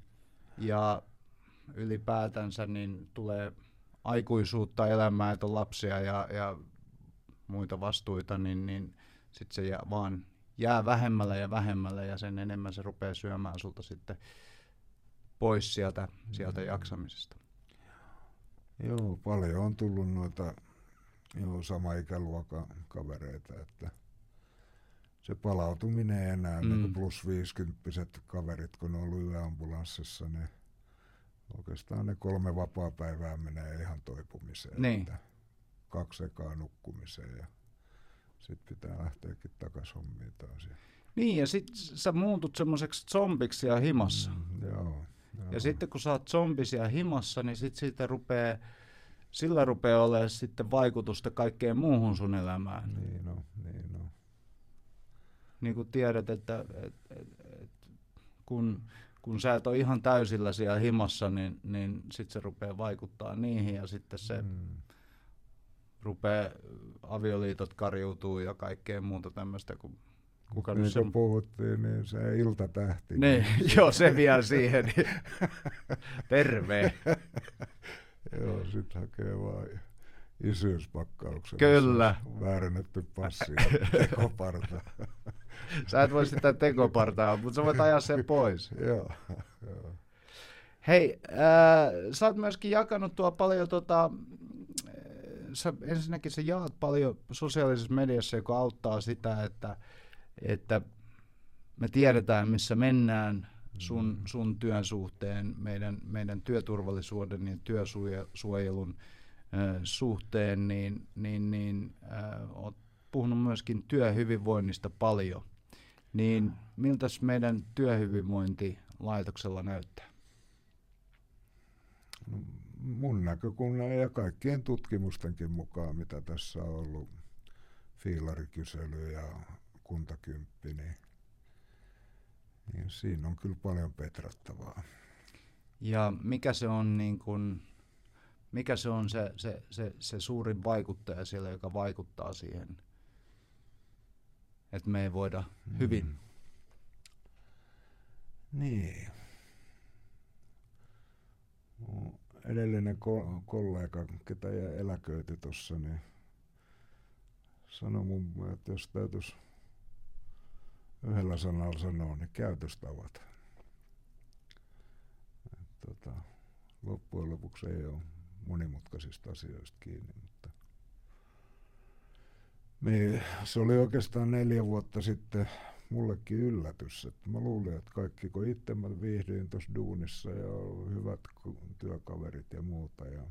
ja ylipäätänsä, niin tulee aikuisuutta elämää, että on lapsia ja, ja muita vastuita, niin, niin sitten se jää, vaan jää vähemmällä ja vähemmällä ja sen enemmän se rupeaa syömään sulta sitten pois sieltä, sieltä Mm. jaksamisesta. Joo, paljon on tullut noita joo, sama ikäluokan kavereita, että se palautuminen enää, mm. niin Mm. kuin plus 50 kaverit, kun ne on ollut yöambulanssissa, niin oikeastaan ne kolme vapaa-päivää menee ihan toipumiseen. Niin. Että kaksi ekaa nukkumiseen ja sitten pitää lähteäkin takaisin hommiin taas. Ja, Niin, ja sitten sä muutut semmoiseksi zombiksi siellä himassa. Mm, joo, joo. Ja sitten kun sä oot zombi siellä himassa, niin sit siitä rupeaa, sillä rupeaa olemaan sitten vaikutusta kaikkeen muuhun sun elämään. Niin on, niin on. Niin kuin tiedät, että et, et, et, kun, kun sä et ole ihan täysillä siellä himassa, niin, niin sitten se rupeaa vaikuttaa niihin ja sitten se. Mm. rupeaa, avioliitot karjuutuu ja kaikkea muuta tämmöistä, kun kuka niin nyt se... kuin puhuttiin, niin se iltatähti. Niin, joo, se vielä siihen. niin Terve. Joo, sit hakee vaan isyyspakkauksen. Kyllä. Väärennetty passi ja tekoparta. Sä et voi sitä tekopartaa, mutta sä voit ajaa sen pois. joo, joo. Hei, äh, sä oot myöskin jakanut tuo paljon tota, äh, sä, ensinnäkin sä jaat paljon sosiaalisessa mediassa, joka auttaa sitä, että, että me tiedetään, missä mennään sun, mm. sun työn suhteen, meidän, meidän työturvallisuuden ja työsuojelun äh, suhteen, niin, niin, niin äh, oot puhunut myöskin työhyvinvoinnista paljon. Niin miltä meidän työhyvinvointi laitoksella näyttää? No, mun näkökulman ja kaikkien tutkimustenkin mukaan, mitä tässä on ollut, fiilarikysely ja kuntakymppi, niin, niin siinä on kyllä paljon petrattavaa. Ja mikä se on niin kun, mikä se on se, se, se, se suurin vaikuttaja siellä, joka vaikuttaa siihen, että me ei voida hyvin? Mm. Niin edellinen ko- kollega, ketä jäi eläköity tuossa, niin sanoi mun, että jos täytyisi yhdellä sanalla sanoa, niin käytöstavat. Tota, loppujen lopuksi ei ole monimutkaisista asioista kiinni, mutta me, se oli oikeastaan neljä vuotta sitten mullekin yllätys. Että mä luulin, että kaikki, kun itse mä viihdyin tuossa duunissa ja hyvät työkaverit ja muuta. Ja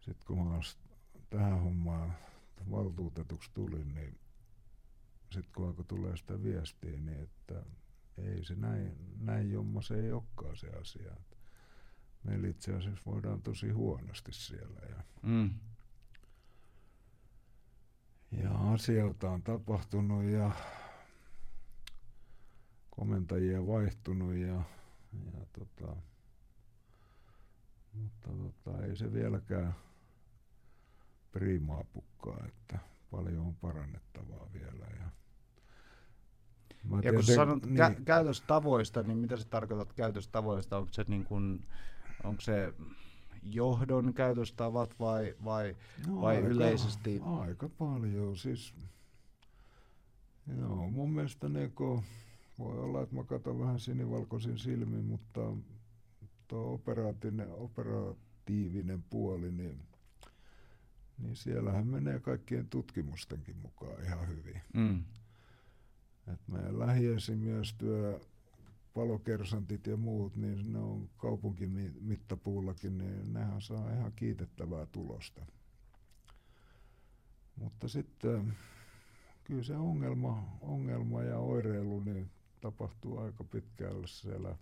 sitten kun mä tähän hommaan valtuutetuksi tulin, niin sitten kun alkoi tulee sitä viestiä, niin että ei se näin, näin jomma se ei olekaan se asia. Meillä itse asiassa voidaan tosi huonosti siellä. Ja mm ja asioita on tapahtunut ja komentajia vaihtunut ja, ja tota, mutta tota, ei se vieläkään priimaa pukkaa, että paljon on parannettavaa vielä. Ja, Mä ja kun sä sanot niin, kä- käytöstavoista, niin mitä sä tarkoitat käytöstavoista? Onko se, niin kun, onko se johdon käytöstavat vai, vai, no, vai aika, yleisesti? Aika paljon. Siis, joo, mun mielestä neko, voi olla, että mä katson vähän sinivalkoisin silmin, mutta tuo operatiivinen, operatiivinen puoli, niin, niin siellähän menee kaikkien tutkimustenkin mukaan ihan hyvin. Mm. Et meidän lähiesimiestyö palokersantit ja muut, niin ne on kaupunkimittapuullakin, niin nehän saa ihan kiitettävää tulosta. Mutta sitten kyllä se ongelma, ongelma ja oireilu niin tapahtuu aika pitkälle siellä.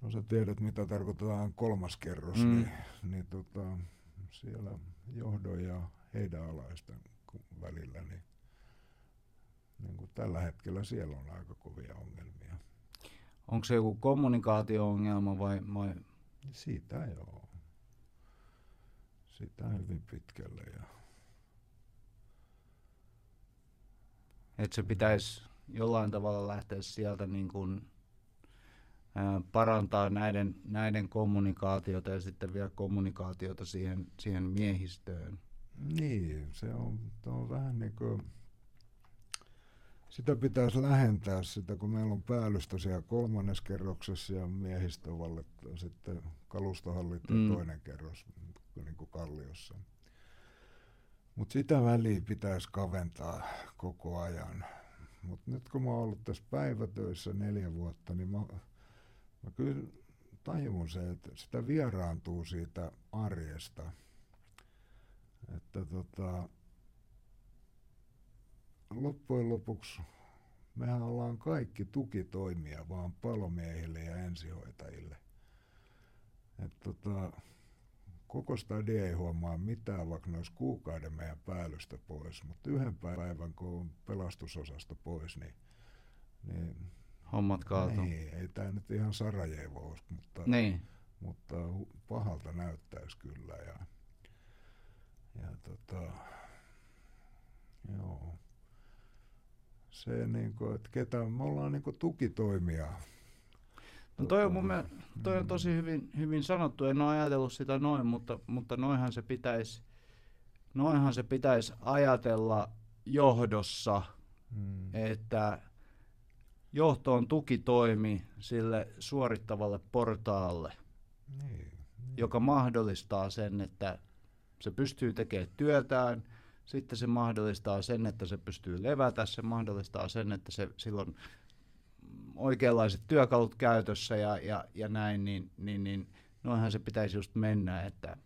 No sä tiedät, mitä tarkoitetaan kolmas kerros, mm. niin, niin tota, siellä johdon ja heidän alaisten välillä, niin, niin kuin tällä hetkellä siellä on aika kovia ongelmia. Onko se joku kommunikaatio-ongelma vai, vai? Siitä joo. Sitä hyvin pitkälle. Ja... Että se pitäisi jollain tavalla lähteä sieltä niin kuin, ää, parantaa näiden, näiden kommunikaatiota ja sitten vielä kommunikaatiota siihen, siihen miehistöön. Niin, se on, on vähän niin kuin sitä pitäisi lähentää sitä, kun meillä on päällystö siellä kolmannes kerroksessa ja miehistövalle sitten kalustohallit mm. toinen kerros niin kuin kalliossa. Mutta sitä väliä pitäisi kaventaa koko ajan. Mutta nyt kun mä oon ollut tässä päivätöissä neljä vuotta, niin mä, mä kyllä tajun se, että sitä vieraantuu siitä arjesta. Että tota, loppujen lopuksi mehän ollaan kaikki tukitoimia vaan palomiehille ja ensihoitajille. Et tota, koko stadia ei huomaa mitään, vaikka ne olisi kuukauden meidän päällystä pois, mutta yhden päivän, kun on pelastusosasta pois, niin, niin hommat kaatuu. Niin, ei tämä nyt ihan Sarajevo olisi, mutta, niin. mutta pahalta näyttäisi kyllä. Ja, ja tota, joo se, niin kuin, että ketä, me ollaan niin kuin tukitoimia. No toi on, mun mielestä, toi on tosi hyvin, hyvin sanottu, en ole ajatellut sitä noin, mutta, mutta noinhan se pitäisi noinhan se pitäisi ajatella johdossa, hmm. että johto on tukitoimi sille suorittavalle portaalle, niin, niin. joka mahdollistaa sen, että se pystyy tekemään työtään, sitten se mahdollistaa sen, että se pystyy levätä, se mahdollistaa sen, että se silloin oikeanlaiset työkalut käytössä ja, ja, ja näin, niin, niin, niin noinhan se pitäisi just mennä, että,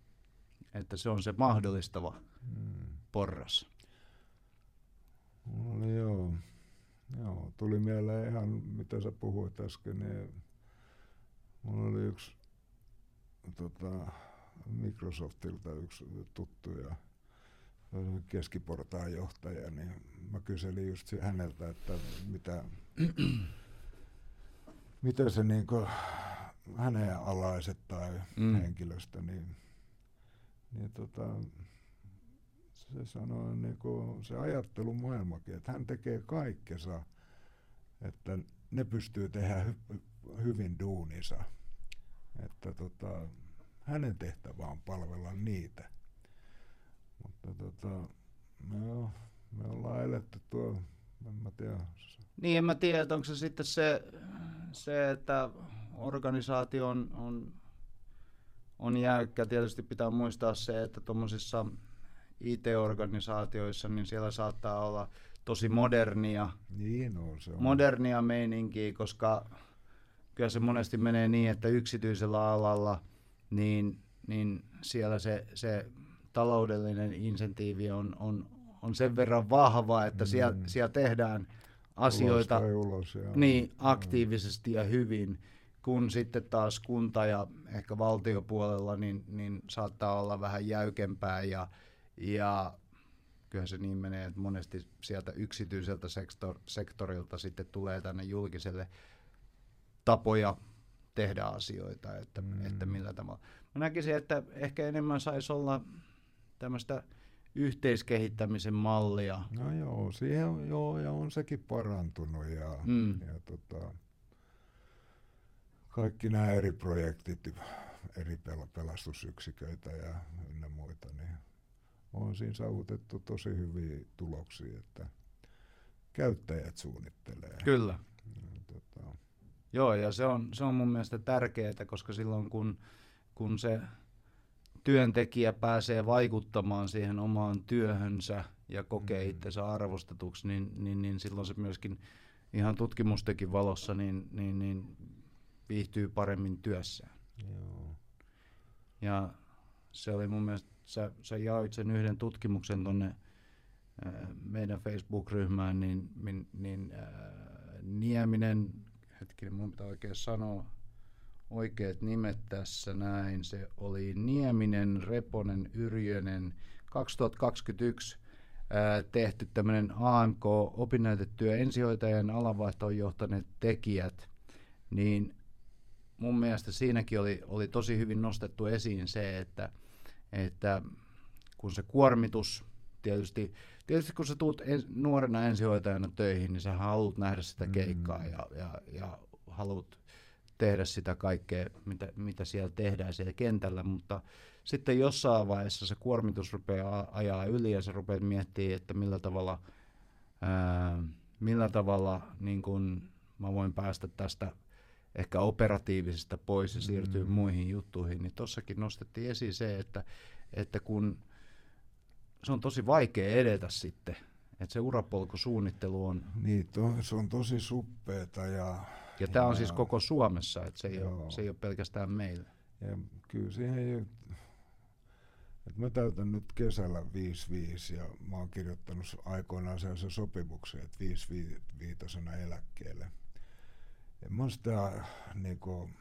että se on se mahdollistava hmm. porras. No joo. Joo, tuli mieleen ihan mitä sä puhuit äsken, niin mulla oli yksi tota, Microsoftilta yksi tuttu ja keskiportaan johtaja, niin mä kyselin just häneltä, että mitä, mitä se niin kuin, hänen alaiset tai mm. henkilöstö, niin, niin tota, se sanoi niin kuin se ajattelumaailmakin, että hän tekee kaikkensa, että ne pystyy tehdä hy- hyvin duunissa. Että tota, hänen tehtävä on palvella niitä. Mutta tota, me, on, me ollaan eletty tuo, en mä tiedä. Niin, en mä tiedä, että onko se sitten se, se että organisaatio on, on, on jäykkä. Tietysti pitää muistaa se, että tuommoisissa IT-organisaatioissa, niin siellä saattaa olla tosi modernia, niin on, se on. modernia meininkiä, koska kyllä se monesti menee niin, että yksityisellä alalla, niin, niin siellä se, se taloudellinen insentiivi on, on, on sen verran vahva, että mm. siellä, siellä tehdään asioita ulos ulos, joo. niin, aktiivisesti ja hyvin, kun sitten taas kunta ja ehkä valtiopuolella niin, niin saattaa olla vähän jäykempää ja, ja kyllä se niin menee, että monesti sieltä yksityiseltä sektor, sektorilta sitten tulee tänne julkiselle tapoja tehdä asioita, että, mm. että millä tavalla. Mä näkisin, että ehkä enemmän saisi olla tämmöistä yhteiskehittämisen mallia. No joo, siihen, joo, ja on sekin parantunut ja, mm. ja tota, kaikki nämä eri projektit, eri pel- pelastusyksiköitä ja ynnä muita, niin on siinä saavutettu tosi hyviä tuloksia, että käyttäjät suunnittelee. Kyllä. Ja, tota... Joo, ja se on, se on mun mielestä tärkeää, koska silloin kun, kun se työntekijä pääsee vaikuttamaan siihen omaan työhönsä ja kokee mm. itsensä arvostetuksi, niin, niin, niin silloin se myöskin ihan tutkimustenkin valossa niin, niin, niin viihtyy paremmin työssään. Joo. Ja se oli mun mielestä, sä, sä jaoit sen yhden tutkimuksen tuonne äh, meidän Facebook-ryhmään, niin, niin, niin äh, Nieminen, hetkinen mun pitää oikein sanoa, oikeat nimet tässä näin. Se oli Nieminen, Reponen, Yrjönen. 2021 ää, tehty tämmöinen AMK, opinnäytetyö ensihoitajan alavaihtoon johtaneet tekijät, niin mun mielestä siinäkin oli, oli tosi hyvin nostettu esiin se, että, että kun se kuormitus, tietysti, tietysti kun sä tuut en, nuorena ensihoitajana töihin, niin sä haluat nähdä sitä keikkaa mm. ja, ja, ja haluat tehdä sitä kaikkea, mitä, mitä siellä tehdään siellä kentällä, mutta sitten jossain vaiheessa se kuormitus rupeaa ajaa yli ja se rupeaa miettimään, että millä tavalla, ää, millä tavalla niin kun mä voin päästä tästä ehkä operatiivisesta pois ja siirtyä mm. muihin juttuihin, niin tossakin nostettiin esiin se, että, että kun se on tosi vaikea edetä sitten, että se urapolkusuunnittelu on... Niin, to, se on tosi suppeeta ja ja tämä on siis koko Suomessa, että se ei, ole, se ei ole pelkästään meillä. Ja kyllä siihen ei, että mä täytän nyt kesällä 5-5 ja mä oon kirjoittanut aikoinaan sellaisen sopimuksen, että 5 viitosena eläkkeelle. En mä sitä niin kuin,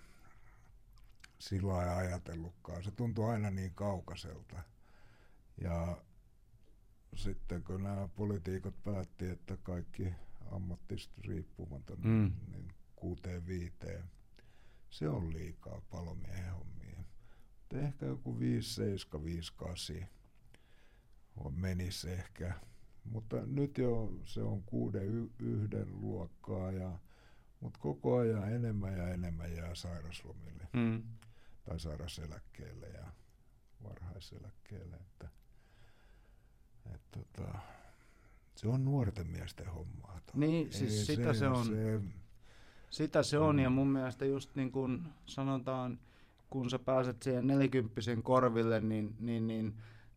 sillä lailla ajatellutkaan. Se tuntuu aina niin kaukaiselta. Ja sitten kun nämä poliitikot päätti, että kaikki ammattista riippumaton, mm. niin kuuteen viiteen. Se on liikaa palomiehen hommia. Mutta ehkä joku 5, 7, 5, 8 menisi ehkä. Mutta nyt jo se on kuuden yhden luokkaa, ja, mutta koko ajan enemmän ja enemmän jää sairaslomille mm. tai sairaseläkkeelle ja varhaiseläkkeelle. Että, et tota, se on nuorten miesten hommaa. Niin, siis Ei sitä se, se on. Se, sitä se on, ja mun mielestä just niin kuin sanotaan, kun sä pääset siihen nelikymppisen korville, niin, niin, niin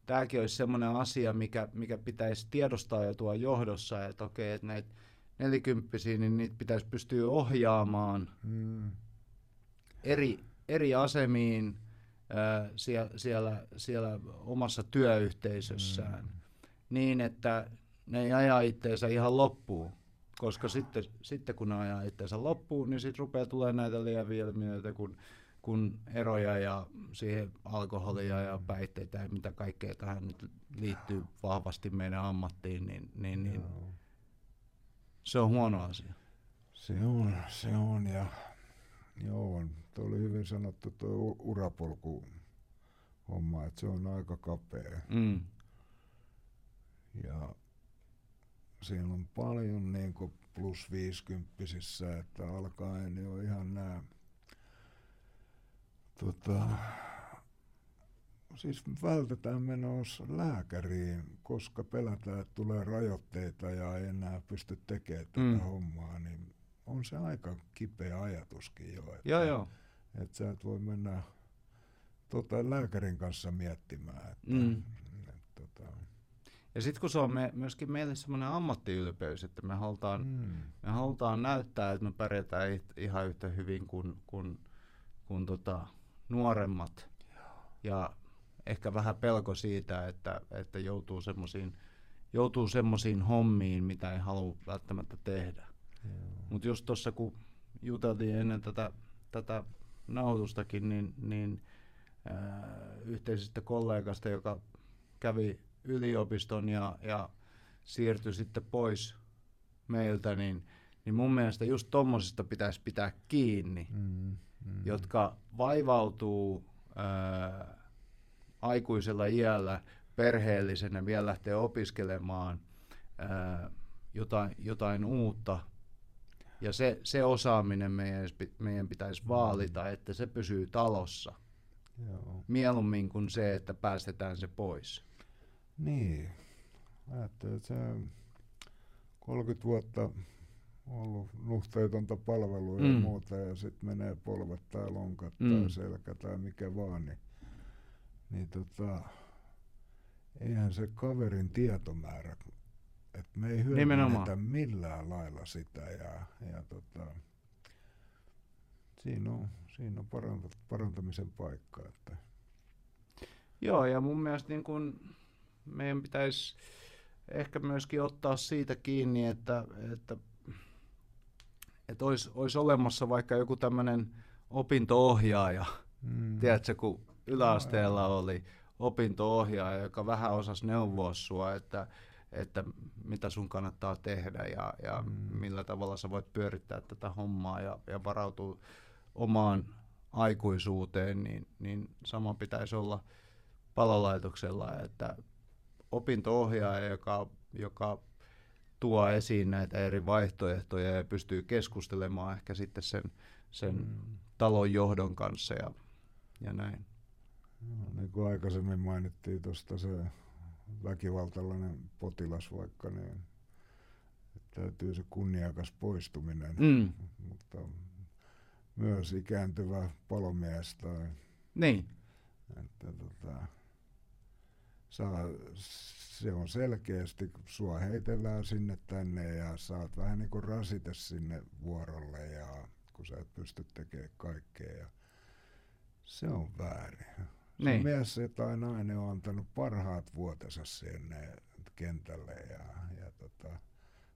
tämäkin olisi semmoinen asia, mikä, mikä pitäisi tiedostaa jo tuo johdossa, että okei, että näitä nelikymppisiä, niin niitä pitäisi pystyä ohjaamaan mm. eri, eri asemiin ää, siellä, siellä, siellä omassa työyhteisössään, mm. niin että ne ei aja itteensä ihan loppuun. Koska sitten, sitten kun ajaa itseensä loppuun, niin sitten rupeaa tulee näitä lieviä ilmiöitä, kun kun eroja ja siihen alkoholia ja päihteitä ja mitä kaikkea tähän nyt liittyy vahvasti meidän ammattiin, niin, niin, niin se on huono asia. Se on, se on ja joo, tuo oli hyvin sanottu tuo urapolku homma, että se on aika kapea. Mm. Ja siellä on paljon niin plus 50 että alkaen jo ihan nämä tota, siis vältetään menossa lääkäriin, koska pelätään, että tulee rajoitteita ja ei enää pysty tekemään tätä mm. hommaa, niin on se aika kipeä ajatuskin jo. Että, joo, joo. Että sä et voi mennä tota, lääkärin kanssa miettimään. Että, mm. et, tota. Ja sitten kun se on me, myöskin meille semmoinen ammattiylpeys, että me halutaan, mm. me halutaan näyttää, että me pärjätään ihan yhtä hyvin kuin, kuin, kuin tota, nuoremmat ja ehkä vähän pelko siitä, että, että joutuu semmoisiin joutuu semmoisiin hommiin, mitä ei halua välttämättä tehdä. Mutta just tuossa kun juteltiin ennen tätä, tätä nauhoitustakin, niin, niin äh, yhteisestä kollegasta, joka kävi yliopiston ja, ja siirtyi sitten pois meiltä, niin, niin mun mielestä just tuommoisista pitäisi pitää kiinni. Mm mm. jotka vaivautuu ää, aikuisella iällä perheellisenä vielä lähtee opiskelemaan ää, jotain, jotain uutta. Ja se, se osaaminen meidän, meidän pitäisi vaalita, että se pysyy talossa. Joo. Mieluummin kuin se, että päästetään se pois. Niin. Ajattelin, että se 30 vuotta ollut nuhteetonta palvelua mm. ja muuta, ja sitten menee polvet tai lonkat mm. tai selkä tai mikä vaan, niin, niin tota, eihän se kaverin tietomäärä, että me ei hyödynnetä millään lailla sitä, ja, ja tota, siinä on, siinä on parant- parantamisen paikka. Että. Joo, ja mun mielestä niin kun meidän pitäisi ehkä myöskin ottaa siitä kiinni, että, että että olisi, olisi olemassa vaikka joku tämmöinen opinto-ohjaaja, mm. tiedätkö, kun yläasteella oli opinto-ohjaaja, joka vähän osasi neuvoa sua, että, että mitä sun kannattaa tehdä ja, ja mm. millä tavalla sä voit pyörittää tätä hommaa ja, ja varautua omaan aikuisuuteen, niin, niin sama pitäisi olla palolaitoksella, että opinto-ohjaaja, joka, joka tuo esiin näitä eri vaihtoehtoja ja pystyy keskustelemaan ehkä sitten sen, sen mm. talon johdon kanssa ja, ja näin. No, niin kuin aikaisemmin mainittiin tuosta se väkivaltainen potilas vaikka, niin täytyy se kunniakas poistuminen, mm. mutta myös ikääntyvä palomies tai... Niin. Että, tota, saa, se on selkeästi, sua heitellään sinne tänne ja saat vähän niin kuin rasite sinne vuorolle ja kun sä et pysty tekemään kaikkea ja se on väärin. Niin. Se mies tai nainen on antanut parhaat vuotensa sinne kentälle ja, ja tota,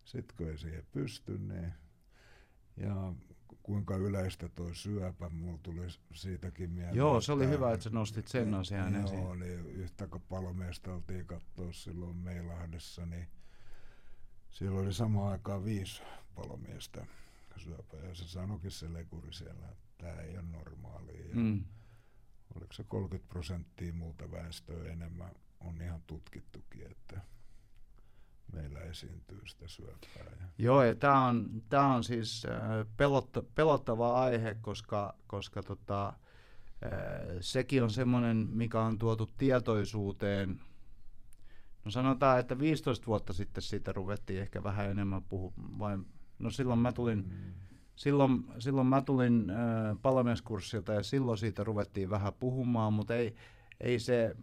sit kun ei siihen pysty, niin ja kuinka yleistä tuo syöpä, mulla tuli siitäkin mieleen. Joo, se oli hyvä, että sä nostit sen asian joo, esiin. Joo, niin yhtä kun palomiestä oltiin katsoa silloin Meilahdessa, niin siellä oli samaan aikaan viisi palomiestä syöpää, ja se sanoikin se lekuri siellä, että tämä ei ole normaalia. Mm. Oliko se 30 prosenttia muuta väestöä enemmän, on ihan tutkittukin, että meillä esiintyy sitä syöpää. Ja... Joo, ja tämä on, tää on siis äh, pelotta, pelottava aihe, koska, koska tota, äh, sekin on semmoinen, mikä on tuotu tietoisuuteen. No sanotaan, että 15 vuotta sitten siitä ruvettiin ehkä vähän enemmän puhumaan. No silloin mä tulin, mm. silloin, silloin mä tulin äh, palomieskurssilta ja silloin siitä ruvettiin vähän puhumaan, mutta ei, ei se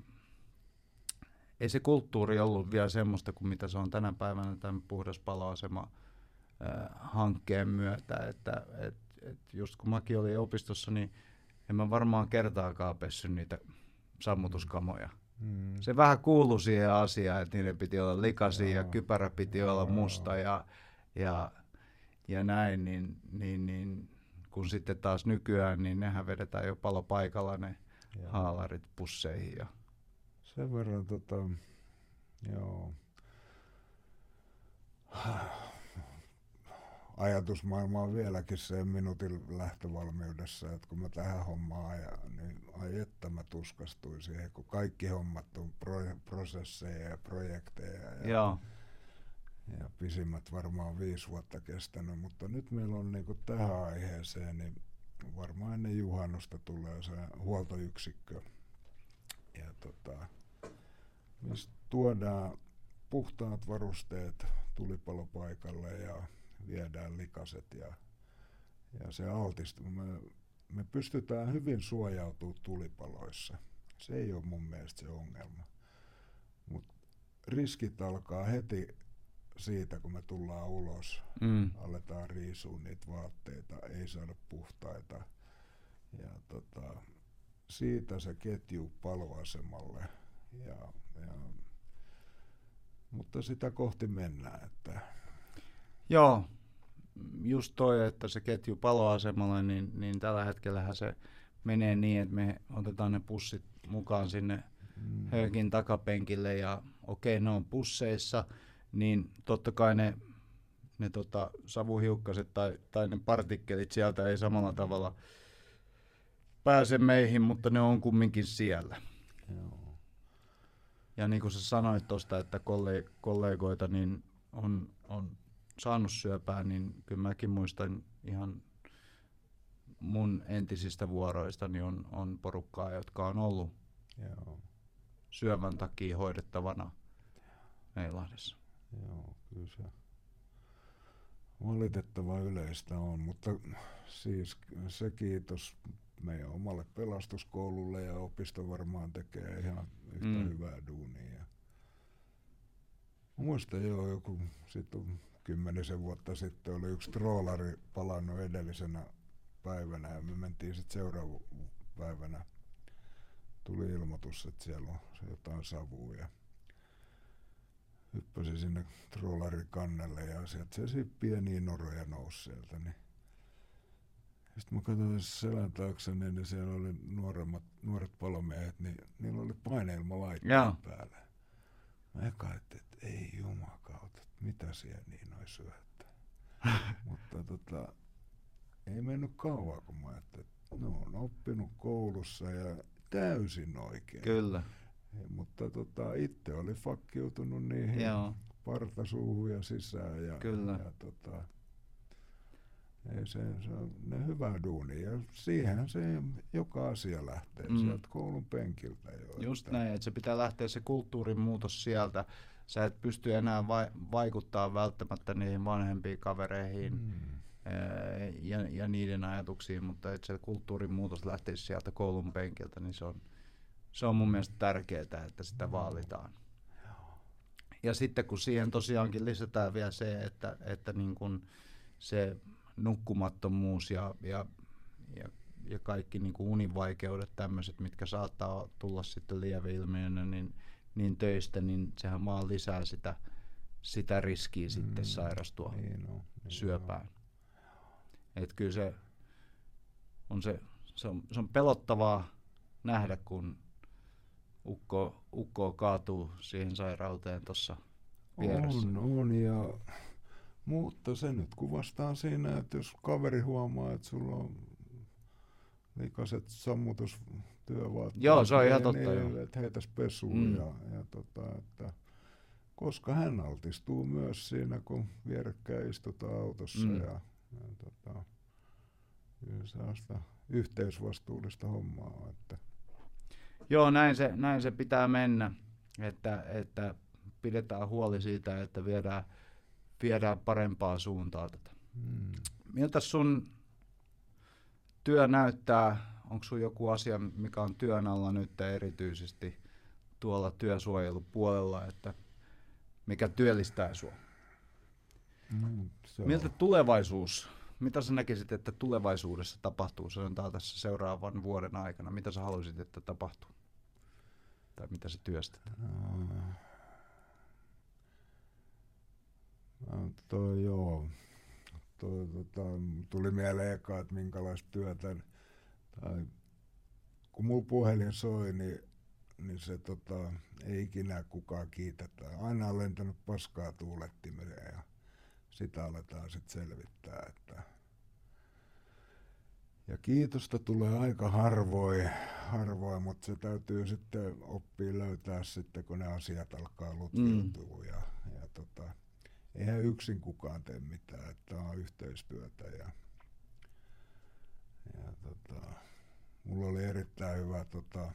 ei se kulttuuri ollut vielä semmoista kuin mitä se on tänä päivänä tämän puhdas paloasema hankkeen myötä, että et, et just kun mäkin olin opistossa, niin en mä varmaan kertaakaan pessy niitä sammutuskamoja. Mm. Se vähän kuuluu siihen asiaan, että niiden piti olla likaisia ja kypärä piti olla musta ja, ja, ja näin, niin, niin, niin kun sitten taas nykyään, niin nehän vedetään jo palopaikalla ne Joo. haalarit pusseihin. Ja... Sen verran tota, joo. Ajatusmaailma on vieläkin se minuutin lähtövalmiudessa, että kun mä tähän hommaan ajan, niin ai että mä tuskastuin siihen, kun kaikki hommat on pro- prosesseja ja projekteja. Ja, Joo. ja pisimmät varmaan viisi vuotta kestänyt, mutta nyt meillä on niin tähän aiheeseen, niin varmaan ennen juhannusta tulee se huoltoyksikkö. Ja tota, mistä tuodaan puhtaat varusteet tulipalopaikalle ja viedään likaset ja, ja se altistuu. Me, me pystytään hyvin suojautumaan tulipaloissa. Se ei ole mun mielestä se ongelma. Mutta riskit alkaa heti siitä, kun me tullaan ulos, mm. aletaan riisua niitä vaatteita, ei saada puhtaita. Ja tota, siitä se ketju paloasemalle. Ja, ja, mutta sitä kohti mennään. Että... Joo, just toi, että se ketju paloasemalle, niin, niin tällä hetkellä se menee niin, että me otetaan ne pussit mukaan sinne mm. höökin takapenkille ja okei, okay, ne on pusseissa, niin totta kai ne, ne tota, savuhiukkaset tai, tai ne partikkelit sieltä ei samalla tavalla pääse meihin, mutta ne on kumminkin siellä. Joo. Ja niin kuin sä sanoit tuosta, että kollegoita niin on, on saanut syöpää, niin kyllä mäkin muistan ihan mun entisistä vuoroista, niin on, on porukkaa, jotka on ollut Joo. syövän takia hoidettavana Meilahdessa. Joo, kyllä se valitettava yleistä on, mutta siis se kiitos meidän omalle pelastuskoululle ja opisto varmaan tekee ihan yhtä mm. hyvää duunia. Muistan jo joku, sitten kymmenisen vuotta sitten oli yksi troolari palannut edellisenä päivänä ja me mentiin sitten seuraavana päivänä. Tuli ilmoitus, että siellä on jotain savua ja hyppäsi sinne troolarin kannelle ja sieltä se pieniä noroja nousi sieltä. Niin sitten mä katsoin selän taakse, niin siellä oli nuoremmat, nuoret palomiehet, niin niillä oli paineilmalaitteet päällä. Mä eka että ei jumakauta, mitä siellä niin noin syöttää. Mutta tota, ei mennyt kauan, kun mä ajattelin, että ne on oppinut koulussa ja täysin oikein. Kyllä. Ja, mutta tota, itse oli fakkiutunut niihin Joo. partasuuhun ja sisään. Ja, Kyllä. Ja, tota, se, se on ne hyvä duuni ja siihen se joka asia lähtee mm. sieltä koulun penkiltä jo. Just että... näin, että se pitää lähteä se kulttuurin muutos sieltä. Sä et pysty enää vai, vaikuttaa välttämättä niihin vanhempiin kavereihin mm. ja, ja niiden ajatuksiin, mutta että se kulttuurin muutos lähtee sieltä koulun penkiltä, niin se on, se on mun mielestä tärkeää, että sitä vaalitaan. Ja sitten kun siihen tosiaankin lisätään vielä se, että, että niin kun se nukkumattomuus ja, ja, ja, ja kaikki niin kuin univaikeudet, tämmöiset, mitkä saattaa tulla sitten lieveilmiönä niin, niin töistä, niin sehän vaan lisää sitä, sitä riskiä mm, sitten sairastua niin on, niin syöpään. Et kyllä se on, se, se, on, se on pelottavaa nähdä, kun ukko, ukko kaatuu siihen sairauteen tuossa vieressä. On, on mutta se nyt kuvastaa siinä, että jos kaveri huomaa, että sulla on likaset sammutustyövaatteet, joo, se on ihan totta, niin, joo. että heitäs pesuun. Mm. Ja, ja tota, että, koska hän altistuu myös siinä, kun vierekkäin istutaan autossa. Mm. Ja, ja tota, kyllä se on sitä yhteisvastuullista hommaa. Että. Joo, näin se, näin se pitää mennä, että, että pidetään huoli siitä, että viedään – viedään parempaa suuntaa tätä. Hmm. Miltä sun työ näyttää? Onko sun joku asia, mikä on työn alla nyt erityisesti tuolla työsuojelupuolella, että mikä työllistää sinua. Mm, se Miltä on. tulevaisuus, mitä sä näkisit, että tulevaisuudessa tapahtuu, sanotaan tässä seuraavan vuoden aikana, mitä sä haluaisit, että tapahtuu? Tai mitä sä työstät? No, toi joo. Toi, tota, tuli mieleen eka, että minkälaista työtä. Tai, kun mulla puhelin soi, niin, niin se tota, ei ikinä kukaan kiitetä. Aina on lentänyt paskaa tuulettimeen ja sitä aletaan sitten selvittää. Että ja kiitosta tulee aika harvoin, harvoin, mutta se täytyy sitten oppia löytää sitten, kun ne asiat alkaa lutviutua. Mm. Ja, ja tota, eihän yksin kukaan tee mitään, että on yhteistyötä. Ja, ja tota, mulla oli erittäin hyvä tota,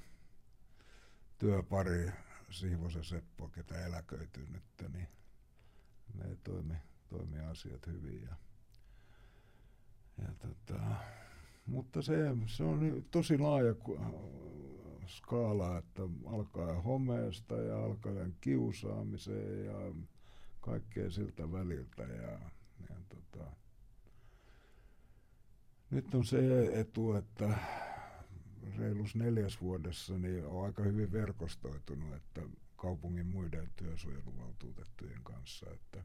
työpari Siivosen Seppo, ketä eläköityy nyt, niin ne toimi, toimi asiat hyvin. Ja, ja tota, mutta se, se on tosi laaja skaala, että alkaa homeesta ja alkaen kiusaamiseen ja kaikkea siltä väliltä. Ja, ja tota, nyt on se etu, että reilus neljäs vuodessa niin on aika hyvin verkostoitunut, että kaupungin muiden työsuojeluvaltuutettujen kanssa. Että,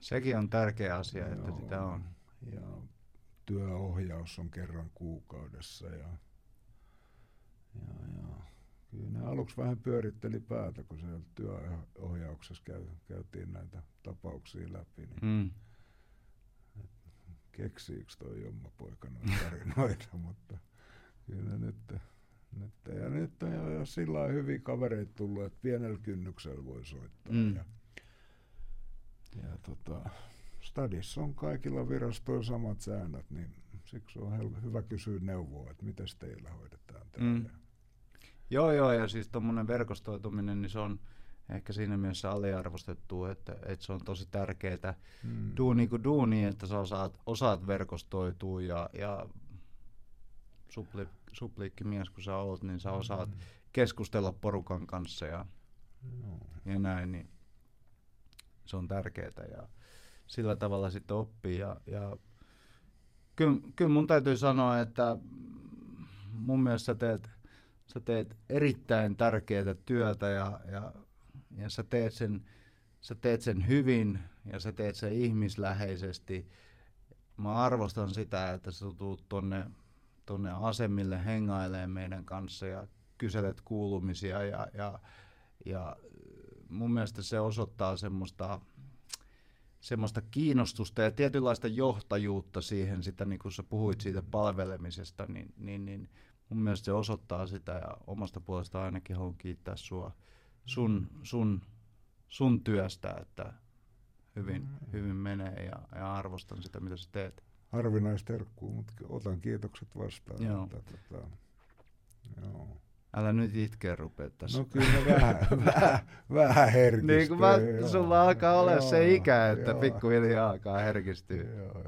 Sekin on tärkeä asia, että Joo. sitä on. Ja työohjaus on kerran kuukaudessa ja, ja, ja kyllä ne aluksi vähän pyöritteli päätä, kun siellä työohjauksessa käy, käytiin näitä tapauksia läpi, niin Mm. keksiikö toi Jomma poika noita tarinoita, mutta kyllä nyt, nyt, ja nyt on jo, jo sillä hyviä kavereita tullut, että pienellä kynnyksellä voi soittaa. Mm. Ja, ja tota, Stadissa on kaikilla virastoilla samat säännöt, niin siksi on hyvä kysyä neuvoa, että miten teillä hoidetaan tämä. Mm. Joo, joo, ja siis tuommoinen verkostoituminen, niin se on ehkä siinä mielessä aliarvostettu, että, että se on tosi tärkeää Mm. duuni kuin duuni, että sä osaat, osaat verkostoitua ja, ja supli, supliikkimies kun sä oot, niin sä osaat Mm. keskustella porukan kanssa ja, Joo. ja näin, niin se on tärkeää ja sillä tavalla sitten oppii ja, ja kyllä, kyllä mun täytyy sanoa, että mun mielestä teet, sä teet erittäin tärkeää työtä ja, ja, ja sä, teet sen, sä teet sen hyvin ja sä teet sen ihmisläheisesti. Mä arvostan sitä, että sä tuut tonne, tonne asemille hengailee meidän kanssa ja kyselet kuulumisia ja, ja, ja mun mielestä se osoittaa semmoista, semmoista kiinnostusta ja tietynlaista johtajuutta siihen, sitä niin kuin sä puhuit siitä palvelemisesta, niin, niin, niin mun mielestä se osoittaa sitä ja omasta puolesta ainakin haluan kiittää sua sun, sun, sun työstä, että hyvin, hyvin menee ja, ja arvostan sitä, mitä sä teet. Harvinaista herkkuu, mutta otan kiitokset vastaan. Joo. Että, tota, joo. Älä nyt itkeä rupea tässä. No kyllä vähän, vähän, vähän herkistyy. niin kuin mä, joo. sulla alkaa olla se Joo, ikä, että joo. pikkuhiljaa alkaa herkistyä. Joo,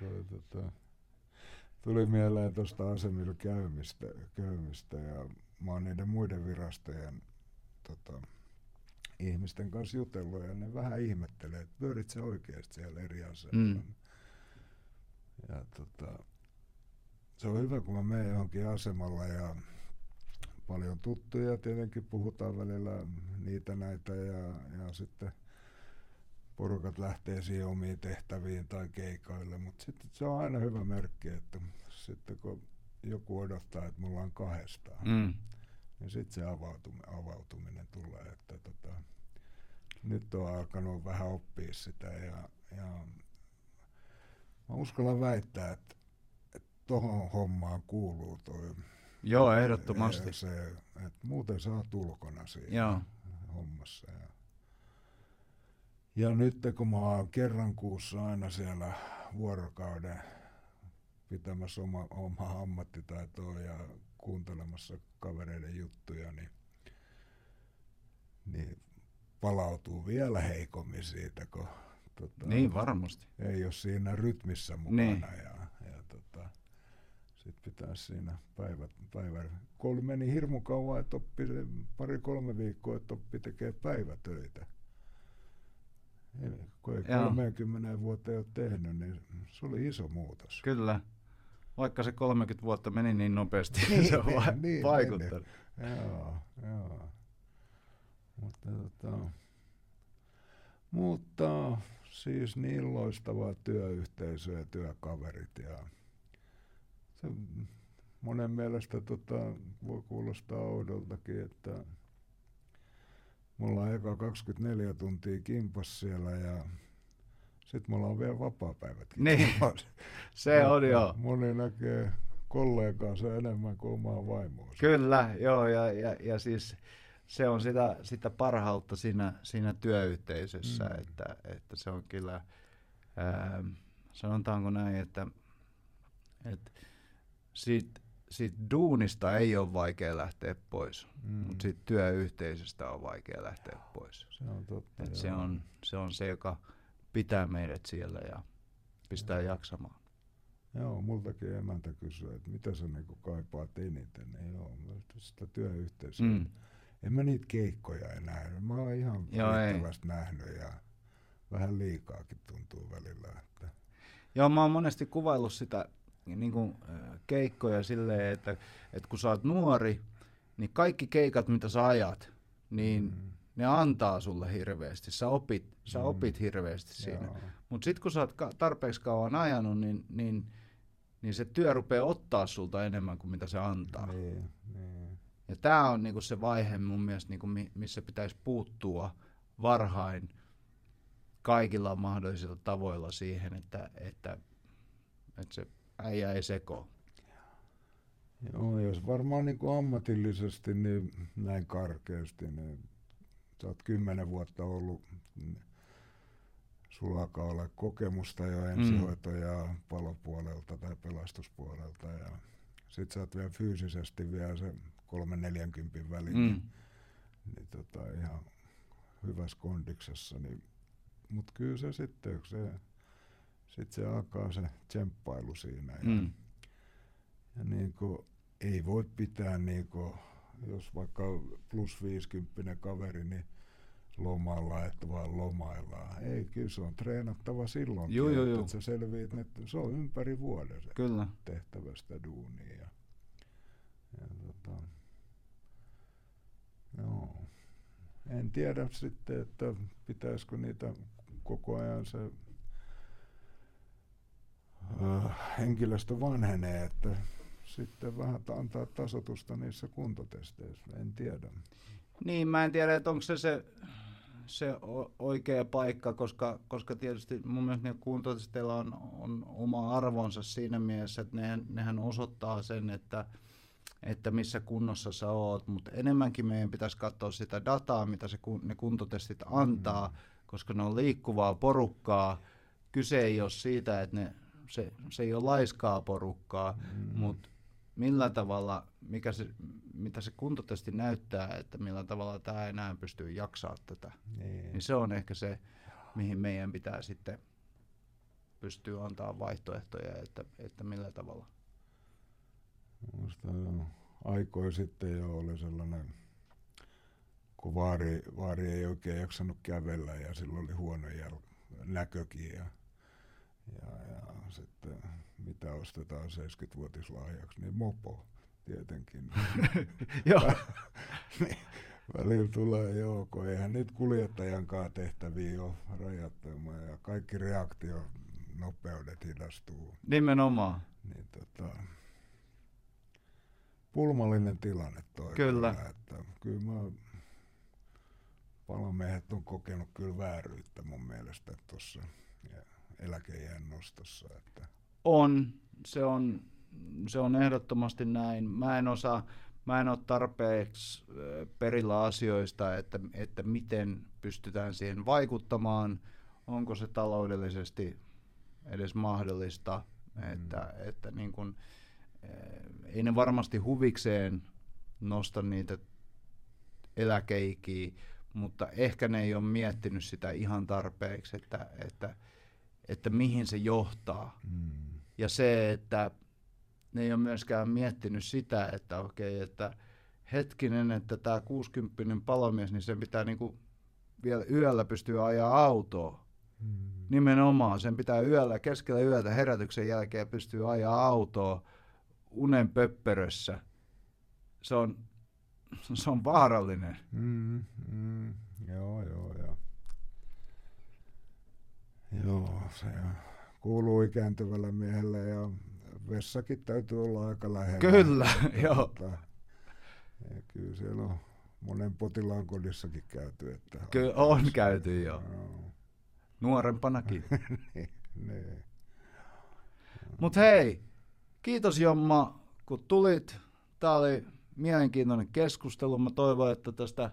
toi, tota, tuli mieleen tuosta asemilla käymistä, käymistä ja mä oon niiden muiden virastojen tota, ihmisten kanssa jutellut ja ne vähän ihmettelee, että pyörit se oikeasti siellä eri asemilla. Mm. Ja tota, se on hyvä, kun mä menen johonkin asemalla ja paljon tuttuja tietenkin puhutaan välillä niitä näitä ja, ja sitten porukat lähtee siihen omiin tehtäviin tai keikoille, mutta sitten se on aina hyvä merkki, että sitten kun joku odottaa, että mulla on kahdestaan, Mm. niin sitten se avautuminen, avautuminen tulee, että tota, nyt on alkanut vähän oppia sitä ja, ja mä uskallan väittää, että, että tohon hommaan kuuluu toi Joo, ehdottomasti. se, että muuten saa ulkona siinä Joo. hommassa. Ja, ja nyt kun mä oon kerran kuussa aina siellä vuorokauden pitämässä oma, omaa ammattitaitoa ja kuuntelemassa kavereiden juttuja, niin, niin palautuu vielä heikommin siitä, kun tota, Niin varmasti. ei ole siinä rytmissä mukana. Niin. Ja, ja tota, sitten pitäisi siinä päivät, päivä. Koulu meni hirmu kauan, että oppi pari-kolme viikkoa, että oppi tekee päivätöitä. Kun ei 30 vuotta ei ole tehnyt, niin se oli iso muutos. Kyllä. Vaikka se 30 vuotta meni niin nopeasti, niin, se on niin, niin, vaikuttanut. Niin. Joo, joo. Mutta, tota, mutta siis niin loistavaa työyhteisö ja työkaverit ja se monen mielestä tota, voi kuulostaa oudoltakin, että mulla on eka 24 tuntia kimpas siellä ja sitten mulla on vielä vapaa-päivätkin. Niin, se on joo. Moni näkee kollegaansa enemmän kuin omaa vaimoa. Kyllä, joo, ja, ja, ja siis se on sitä, sitä parhautta siinä, siinä työyhteisössä, mm. että, että se on kyllä, ää, sanotaanko näin, että, että siitä, siitä duunista ei ole vaikea lähteä pois, mm. mutta siitä työyhteisöstä on vaikea lähteä pois. Se on totta. Et se, on, se on se, joka pitää meidät siellä ja pistää joo. jaksamaan. Joo, multakin emäntä kysyy, että mitä sä niinku kaipaat eniten. Niin joo, sitä työyhteisöä. Mm. En mä niitä keikkoja enää. Mä oon ihan riittävästi nähnyt ja vähän liikaakin tuntuu välillä. Että. Joo, mä oon monesti kuvaillut sitä niin kuin, keikkoja silleen, että, että kun sä oot nuori, niin kaikki keikat, mitä sä ajat, niin mm. ne antaa sulle hirveästi. Sä opit, sä mm. opit hirveästi siinä. Mutta sitten kun sä oot tarpeeksi kauan ajanut, niin, niin, niin se työ rupeaa ottaa sulta enemmän kuin mitä se antaa. Niin, niin. Ja tämä on niinku se vaihe mun mielestä, niinku, missä pitäisi puuttua varhain kaikilla mahdollisilla tavoilla siihen, että, että, että se äijä ei seko. Joo, jos varmaan niin kuin ammatillisesti niin näin karkeasti, niin sä oot kymmenen vuotta ollut, niin sulla alkaa olla kokemusta jo ensihoito- ja palopuolelta tai pelastuspuolelta ja sit sä oot vielä fyysisesti vielä se kolmen neljänkympin väliin, mm. niin, niin tota, ihan hyvässä kondiksessa, niin, mutta kyllä se sitten, se sitten se alkaa se tsemppailu siinä. Ja, mm. ja niin kuin, ei voi pitää, niin kuin, jos vaikka plus 50 kaveri, niin lomalla, että vaan lomaillaan. Ei, kyllä se on treenattava silloin, joo, joo, että sä selviit, että se on ympäri vuoden se kyllä. tehtävästä duunia. Ja, ja tota, joo. En tiedä sitten, että pitäisikö niitä koko ajan se henkilöstö vanhenee, että sitten vähän antaa tasotusta niissä kuntotesteissä, en tiedä. Niin, mä en tiedä, että onko se se, se oikea paikka, koska, koska tietysti mun mielestä ne kuntotesteillä on, on oma arvonsa siinä mielessä, että ne, nehän osoittaa sen, että, että missä kunnossa sä oot, mutta enemmänkin meidän pitäisi katsoa sitä dataa, mitä se, ne kuntotestit antaa, mm. koska ne on liikkuvaa porukkaa. Kyse ei ole siitä, että ne se, se ei ole laiskaa porukkaa, mm. mutta millä tavalla, mikä se, mitä se kuntotesti näyttää, että millä tavalla tämä enää pystyy jaksaa tätä, niin. niin se on ehkä se, mihin meidän pitää sitten pystyä antaa vaihtoehtoja, että, että millä tavalla. Musta aikoja sitten jo oli sellainen, kun vaari, vaari ei oikein jaksanut kävellä ja silloin oli huono jäl- näkökin ja ja, ja sitten mitä ostetaan 70-vuotislahjaksi, niin mopo tietenkin. Joo. niin, välillä tulee joukko. Eihän nyt kuljettajankaan tehtäviä ole rajattomaan ja kaikki reaktionopeudet hidastuu. Nimenomaan. Niin tota, pulmallinen tilanne toi. Kyllä. Kyllä, että kyllä mä, palomiehet on kokenut kyllä vääryyttä mun mielestä tuossa eläkeijän nostossa. Että. On, se on, se on ehdottomasti näin. Mä en osaa, mä en ole tarpeeksi perillä asioista, että, että miten pystytään siihen vaikuttamaan, onko se taloudellisesti edes mahdollista, mm. että, että niin kun, ei ne varmasti huvikseen nosta niitä eläkeikiä, mutta ehkä ne ei ole miettinyt sitä ihan tarpeeksi, että, että että mihin se johtaa. Mm. Ja se, että ne ei ole myöskään miettinyt sitä, että okei, että hetkinen, että tämä 60 palomies, niin sen pitää niinku vielä yöllä pystyä ajaa autoa. Mm. Nimenomaan, sen pitää yöllä, keskellä yötä herätyksen jälkeen pystyä ajaa autoa unen pöppörössä. Se on, se on vaarallinen. Mm, mm, joo, joo, joo. Joo, se kuuluu ikääntyvällä miehellä ja vessakin täytyy olla aika lähellä. Kyllä, joo. Mutta, ja kyllä siellä on monen potilaan kodissakin käyty. Että kyllä on käyty jo. Joo. Nuorempanakin. niin, niin. Mutta hei, kiitos Jomma, kun tulit. Tämä oli mielenkiintoinen keskustelu. Mä toivon, että tästä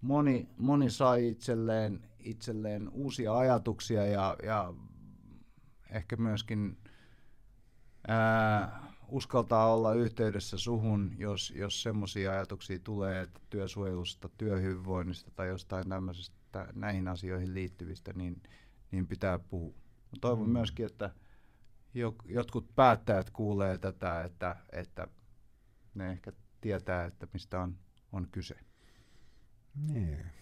moni, moni sai itselleen, itselleen uusia ajatuksia ja, ja ehkä myöskin ää, uskaltaa olla yhteydessä suhun, jos, jos semmoisia ajatuksia tulee, että työsuojelusta, työhyvinvoinnista tai jostain tämmöisestä näihin asioihin liittyvistä, niin, niin pitää puhua. Mä toivon mm. myöskin, että jotkut päättäjät kuulee tätä, että, että ne ehkä tietää, että mistä on, on kyse. Niin.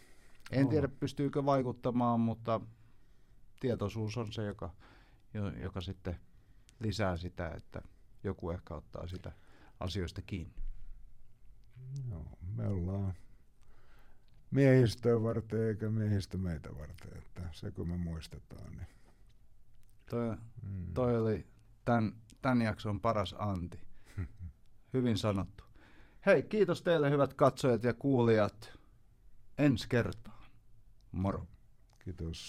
En tiedä, pystyykö vaikuttamaan, mutta tietoisuus on se, joka, joka sitten lisää sitä, että joku ehkä ottaa sitä asioista kiinni. Joo, me ollaan miehistöä varten eikä miehistö meitä varten, että se kun me muistetaan. Niin. Toi, mm. toi oli tämän, tämän jakson paras anti. Hyvin sanottu. Hei, kiitos teille hyvät katsojat ja kuulijat. Ensi kertaan. Moro. Kiitos.